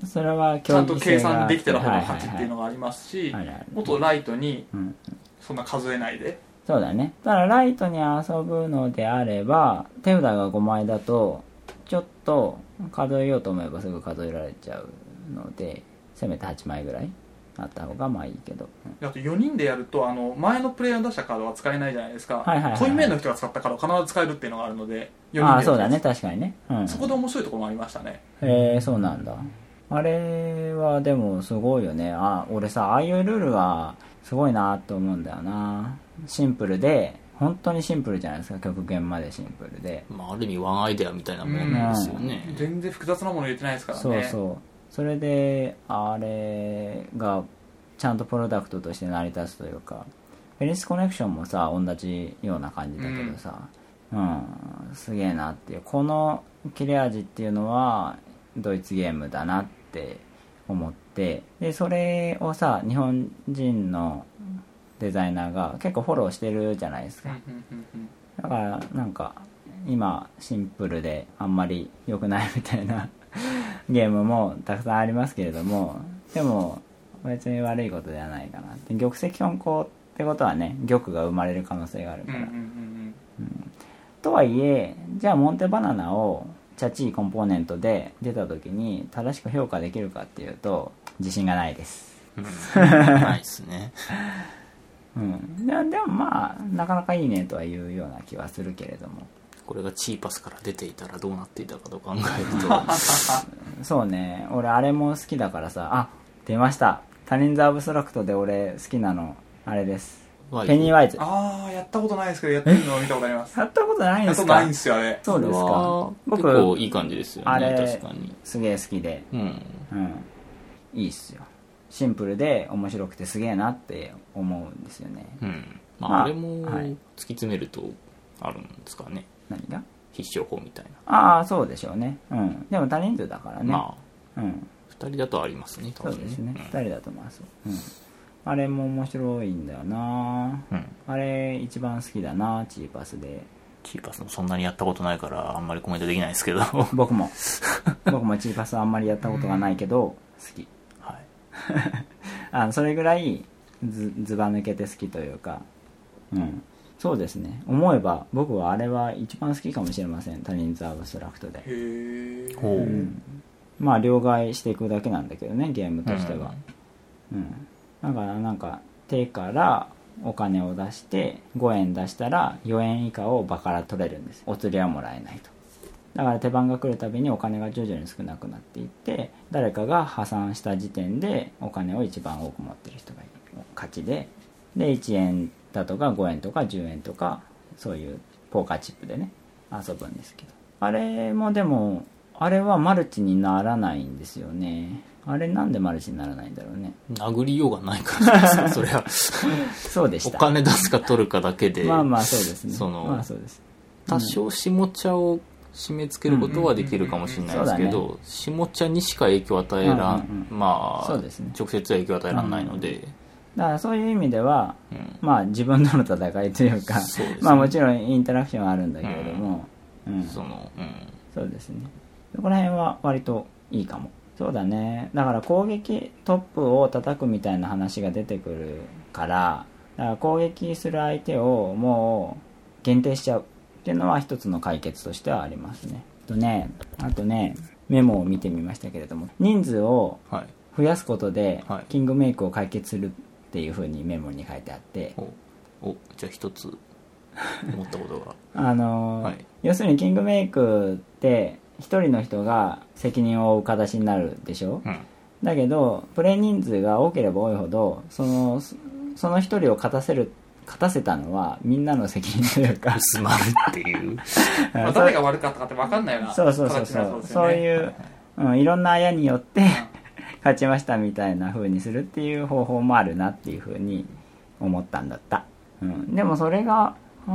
Speaker 1: それは
Speaker 3: ちゃんと計算できてる方が勝ちっていうのがありますし
Speaker 1: はいはい
Speaker 3: もっとライトに
Speaker 1: うん
Speaker 3: そんな数えないで。
Speaker 1: そうだね。ただライトに遊ぶのであれば手札が5枚だとちょっと数えようと思えばすぐ数えられちゃうのでせめて8枚ぐらいあった方がまあいいけど、うん
Speaker 3: あと4人でやるとあの前のプレイヤーの出したカードは使えないじゃないですか、
Speaker 1: はいはいはいはい。
Speaker 3: 濃いめの人が使ったカードを必ず使えるっていうのがあるので4人でやる
Speaker 1: ああそうだね。確かにね、うん、
Speaker 3: そこで面白いところもありましたね。
Speaker 1: へえそうなんだ。あれはでもすごいよね。あ俺さああいうルールはすごいなと思うんだよな。シンプルで本当にシンプルじゃないですか。極限までシンプルで。
Speaker 2: まあ、ある意味ワンアイデアみたいなもんですよね、
Speaker 3: 全然複雑なもの入れてないですからね。
Speaker 1: そうそうそれであれがちゃんとプロダクトとして成り立つというかフェニスコネクションもさ同じような感じだけどさうん、すげえなっていう。この切れ味っていうのはドイツゲームだなって思ってでそれをさ日本人のデザイナーが結構フォローしてるじゃないですか。
Speaker 3: うんうんうんうん。
Speaker 1: だからなんか今シンプルであんまり良くないみたいな <laughs> ゲームもたくさんありますけれどもでも別に悪いことではないかなって。玉石混交ってことはね玉が生まれる可能性があるから、
Speaker 3: うんうんうん
Speaker 1: とはいえじゃあモンテバナナをチャチいコンポーネントで出た時に正しく評価できるかっていうと自信がないです。
Speaker 2: うん。ないですね。<laughs>
Speaker 1: うん。ででもまあなかなかいいねとはいうような気はするけれども
Speaker 2: これがチーパスから出ていたらどうなっていたかと考えると。<laughs>
Speaker 1: そうね。俺あれも好きだからさ。あ出ました。他人ズアブストラクトで俺好きなの。あれです。ペニーワイズ。
Speaker 3: ああやったことないですけどやってるのを見たことあります。
Speaker 1: やったことないん
Speaker 3: やったこと
Speaker 1: ですか
Speaker 3: ないんですよあれ。
Speaker 1: そうですか。
Speaker 2: これは結構いい感じですよね。
Speaker 1: あれ
Speaker 2: 確かに。
Speaker 1: すげえ好きで。
Speaker 2: うん。
Speaker 1: うん。いいっすよ。シンプルで面白くてすげえなって思うんですよね。
Speaker 2: うん。ま
Speaker 1: まあ
Speaker 2: ああれも
Speaker 1: はい。
Speaker 2: 突き詰めるとあるんですかね
Speaker 1: 何が？
Speaker 2: 必勝法みたい
Speaker 1: ああそうでしょうね。うん。でも他人数だから
Speaker 2: な、
Speaker 1: ね。
Speaker 2: まあ。
Speaker 1: うん。
Speaker 2: 2人だとありますね多分
Speaker 1: そうですね。
Speaker 2: うん。
Speaker 1: 2人だと思います。うん。あれも面白いんだよな。
Speaker 2: うん。
Speaker 1: あれ一番好きだなチーパスで。
Speaker 2: チーパスもそんなにやったことないからあんまりコメントできないですけど。
Speaker 1: 僕も。<laughs> 僕もチーパスあんまりやったことがないけど好き。
Speaker 2: はい。<laughs>
Speaker 1: あそれぐらいずずば抜けて好きというか。うんそうですね。思えば僕はあれは一番好きかもしれません。他人数アブストラクトで。
Speaker 3: へえ
Speaker 2: ほう、
Speaker 1: うん。まあ両替していくだけなんだけどねゲームとしては。うん、だからなんか手からお金を出して5円出したら4円以下を場から取れるんです。お釣りはもらえないと。だから手番が来るたびにお金が徐々に少なくなっていって誰かが破産した時点でお金を一番多く持ってる人が勝ちで。で1円だとか5円とか10円とかそういうポーカーチップでね遊ぶんですけど。あれもでもあれはマルチにならないんですよね。あれなんでマルチにならないんだろうね。
Speaker 2: 殴りようがないからですか <laughs> それは。お
Speaker 1: そうでした。
Speaker 2: 金出すか取るかだけで
Speaker 1: まあまあそうですね。
Speaker 2: その
Speaker 1: まあそうです。
Speaker 2: 多少下茶を締め付けることはできるかもしれないですけ
Speaker 1: うん。うんうん
Speaker 2: ど下茶にしか影響を与えらん、
Speaker 1: うんうんうん。
Speaker 2: まあ
Speaker 1: ね。
Speaker 2: 直接は影響を与えられないので、
Speaker 1: だからそういう意味では
Speaker 2: うん。
Speaker 1: まあ自分との戦いというか
Speaker 2: ね。
Speaker 1: まあもちろんインタラクションはあるんだけれども、うん。
Speaker 2: そのうん。
Speaker 1: そうですね。そこら辺は割といいかも。そうだね。だから攻撃トップを叩くみたいな話が出てくるからだから攻撃する相手をもう限定しちゃうっていうのは一つの解決としてはありますね。あとねあとねメモを見てみましたけれども人数を
Speaker 2: はい。
Speaker 1: 増やすことで
Speaker 2: はい。
Speaker 1: キングメイクを解決するっていうふうにメモに書いてあって。
Speaker 2: おおじゃあ一つ思ったことが。<laughs>
Speaker 1: あのー
Speaker 2: はい。
Speaker 1: 要するにキングメイクって一人の人が責任を負う形になるでしょ、
Speaker 2: うん。
Speaker 1: だけどプレイ人数が多ければ多いほどそのそその一人を勝たせる勝たせたのはみんなの責任というか。
Speaker 2: 薄まるっていう。<laughs>
Speaker 3: まあ誰が悪かったかって分かんないような
Speaker 1: そうそうそうそう。
Speaker 3: ね
Speaker 1: そういう、うん、いろんなあやによって勝ちましたみたいな風にするっていう方法もあるなっていう風に思ったんだった、うん、でもそれがうん。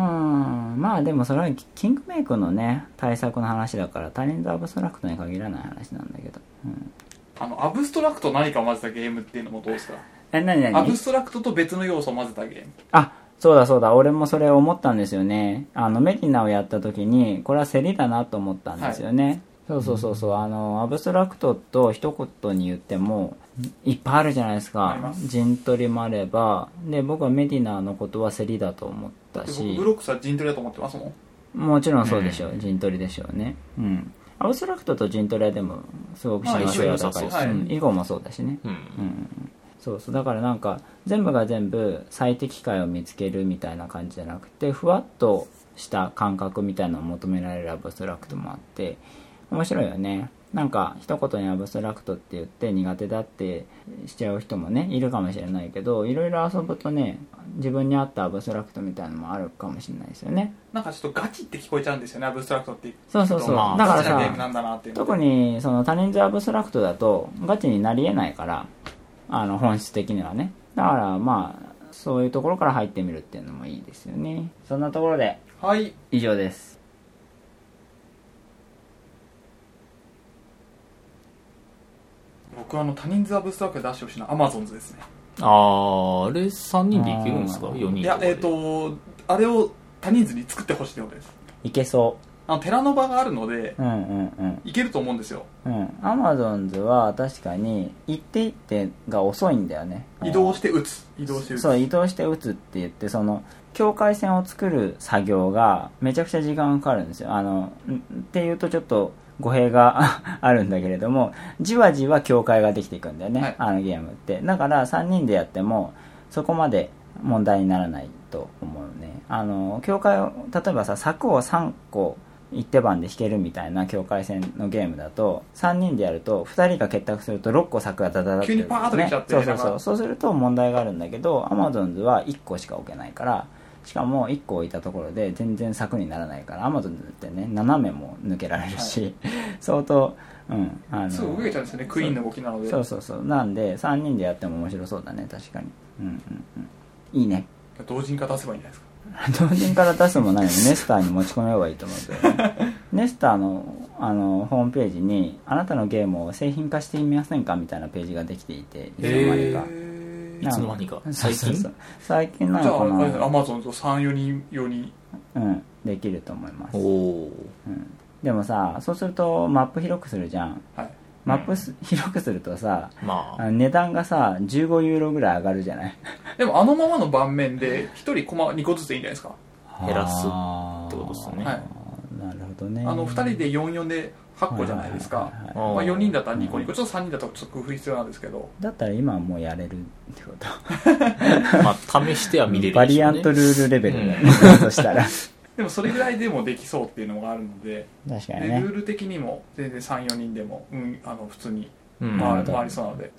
Speaker 1: まあでもそれはキングメイクのね対策の話だから他人とアブストラクトに限らない話なんだけど、うん、
Speaker 3: あのアブストラクト何かを混ぜたゲームっていうのもどうですか？
Speaker 1: え何何？
Speaker 3: アブストラクトと別の要素を混ぜたゲーム。
Speaker 1: あそうだそうだ。俺もそれ思ったんですよね。あのメディナをやった時にこれは競りだなと思ったんですよね、そうそうそうそう。あのアブストラクトと一言に言ってもいっぱいあるじゃないですか。陣取りもあれば。で僕はメディナのことは競りだと思ったし。
Speaker 3: ブロックスは陣取りだと思ってますもん。
Speaker 1: もちろんそうでしょう、陣取りでしょうね。うん。アブストラクトと陣取りはでもすごく親和性が高いし、
Speaker 3: は。い
Speaker 1: うん。囲碁もそうだしね。
Speaker 2: うん。
Speaker 1: うん。そうそう。だからなんか全部が全部最適解を見つけるみたいな感じじゃなくてふわっとした感覚みたいなのを求められるアブストラクトもあって面白いよね。なんか一言にアブストラクトって言って苦手だってしちゃう人もねいるかもしれないけどいろいろ遊ぶとね自分に合ったアブストラクトみたいなのもあるかもしれないですよね。
Speaker 3: なんかちょっとガチって聞こえちゃうんですよねアブストラクトって。
Speaker 1: そうそうそう、
Speaker 2: まあ
Speaker 1: だからさ
Speaker 3: なんだなっていうの。
Speaker 1: 特にその多人数アブストラクトだとガチになり得ないからあの本質的にはね。だからまあそういうところから入ってみるっていうのもいいですよね。そんなところで
Speaker 3: はい。
Speaker 1: 以上です
Speaker 3: 僕あの多人数アブストラク出してほしいのはアマゾンズですね。
Speaker 2: あーあれ3人でいけるんですか？
Speaker 1: あー。
Speaker 2: 4人
Speaker 3: いやえっ、とあれを他人数に作ってほしいってことで。す
Speaker 1: いけそ
Speaker 3: あの寺の場があるので
Speaker 1: ううんうんうん。
Speaker 3: いけると思うんですよ。
Speaker 1: うん。アマゾンズは確かに行って行ってが遅いんだよね。
Speaker 3: 移動して打つ。移動して打つ。
Speaker 1: そう移動して打つって言ってその境界線を作る作業がめちゃくちゃ時間がかかるんですよ。あのんっていうとちょっと語弊が <laughs> あるんだけれどもじわじわ境界ができていくんだよね、
Speaker 3: はい。
Speaker 1: あのゲームって。だから3人でやってもそこまで問題にならないと思うね。あの境界を例えばさ柵を3個一手番で引けるみたいな境界線のゲームだと3人でやると2人が結託すると6個柵がダダダって
Speaker 3: 急にパーッとできちゃって
Speaker 1: そうそうそう。
Speaker 3: なんか。
Speaker 1: そうすると問題があるんだけどアマゾンズは1個しか置けないからしかも1個置いたところで全然柵にならないからアマゾンズってね斜めも抜けられるし、相当うんあの
Speaker 3: すぐ動けちゃうんですよねクイーンの動きなので。
Speaker 1: そうそうそう。なんで3人でやっても面白そうだね確かに。うんうんうん。いいね。
Speaker 3: 同人化出せばいいんじゃないですか。<laughs>
Speaker 1: 同人から出すもないのにネスターに持ち込めばいいと思うけどね。<laughs> ネスターのあのホームページにあなたのゲームを製品化してみませんか？みたいなページができていていつの間にか。
Speaker 3: へ
Speaker 2: いつの間にか。最近
Speaker 1: そうそうそう。最近？な
Speaker 3: ーじゃ
Speaker 1: のかな
Speaker 3: あアマゾンと34人用に
Speaker 1: うん。できると思います。
Speaker 2: お、お
Speaker 1: うん、でもさそうするとマップ広くするじゃん。
Speaker 3: はい。
Speaker 1: マップす、広くするとさ
Speaker 2: まあ。
Speaker 1: 値段がさ15ユーロぐらい上がるじゃない？<laughs>
Speaker 3: でもあのままの盤面で1人コマ2個ずつでいいんじゃないですか。
Speaker 2: 減らすってことですね。
Speaker 3: はい。
Speaker 1: なるほどね。
Speaker 3: あの2人で44で8個じゃないですか、まあ、4人だったら2個2個ちょっと3人だったらちょっと工夫必要なんですけど。
Speaker 1: だったら今はもうやれるってこと。<laughs>
Speaker 2: まあ試しては見れるね。
Speaker 1: リアントルールレベルだね、そしたら。
Speaker 3: でもそれぐらいでもできそうっていうのがあるのでで
Speaker 1: 確かにね。
Speaker 3: ルール的にも全然34人でも、うん、あの普通に
Speaker 2: うん。
Speaker 3: 回,、回りそうなので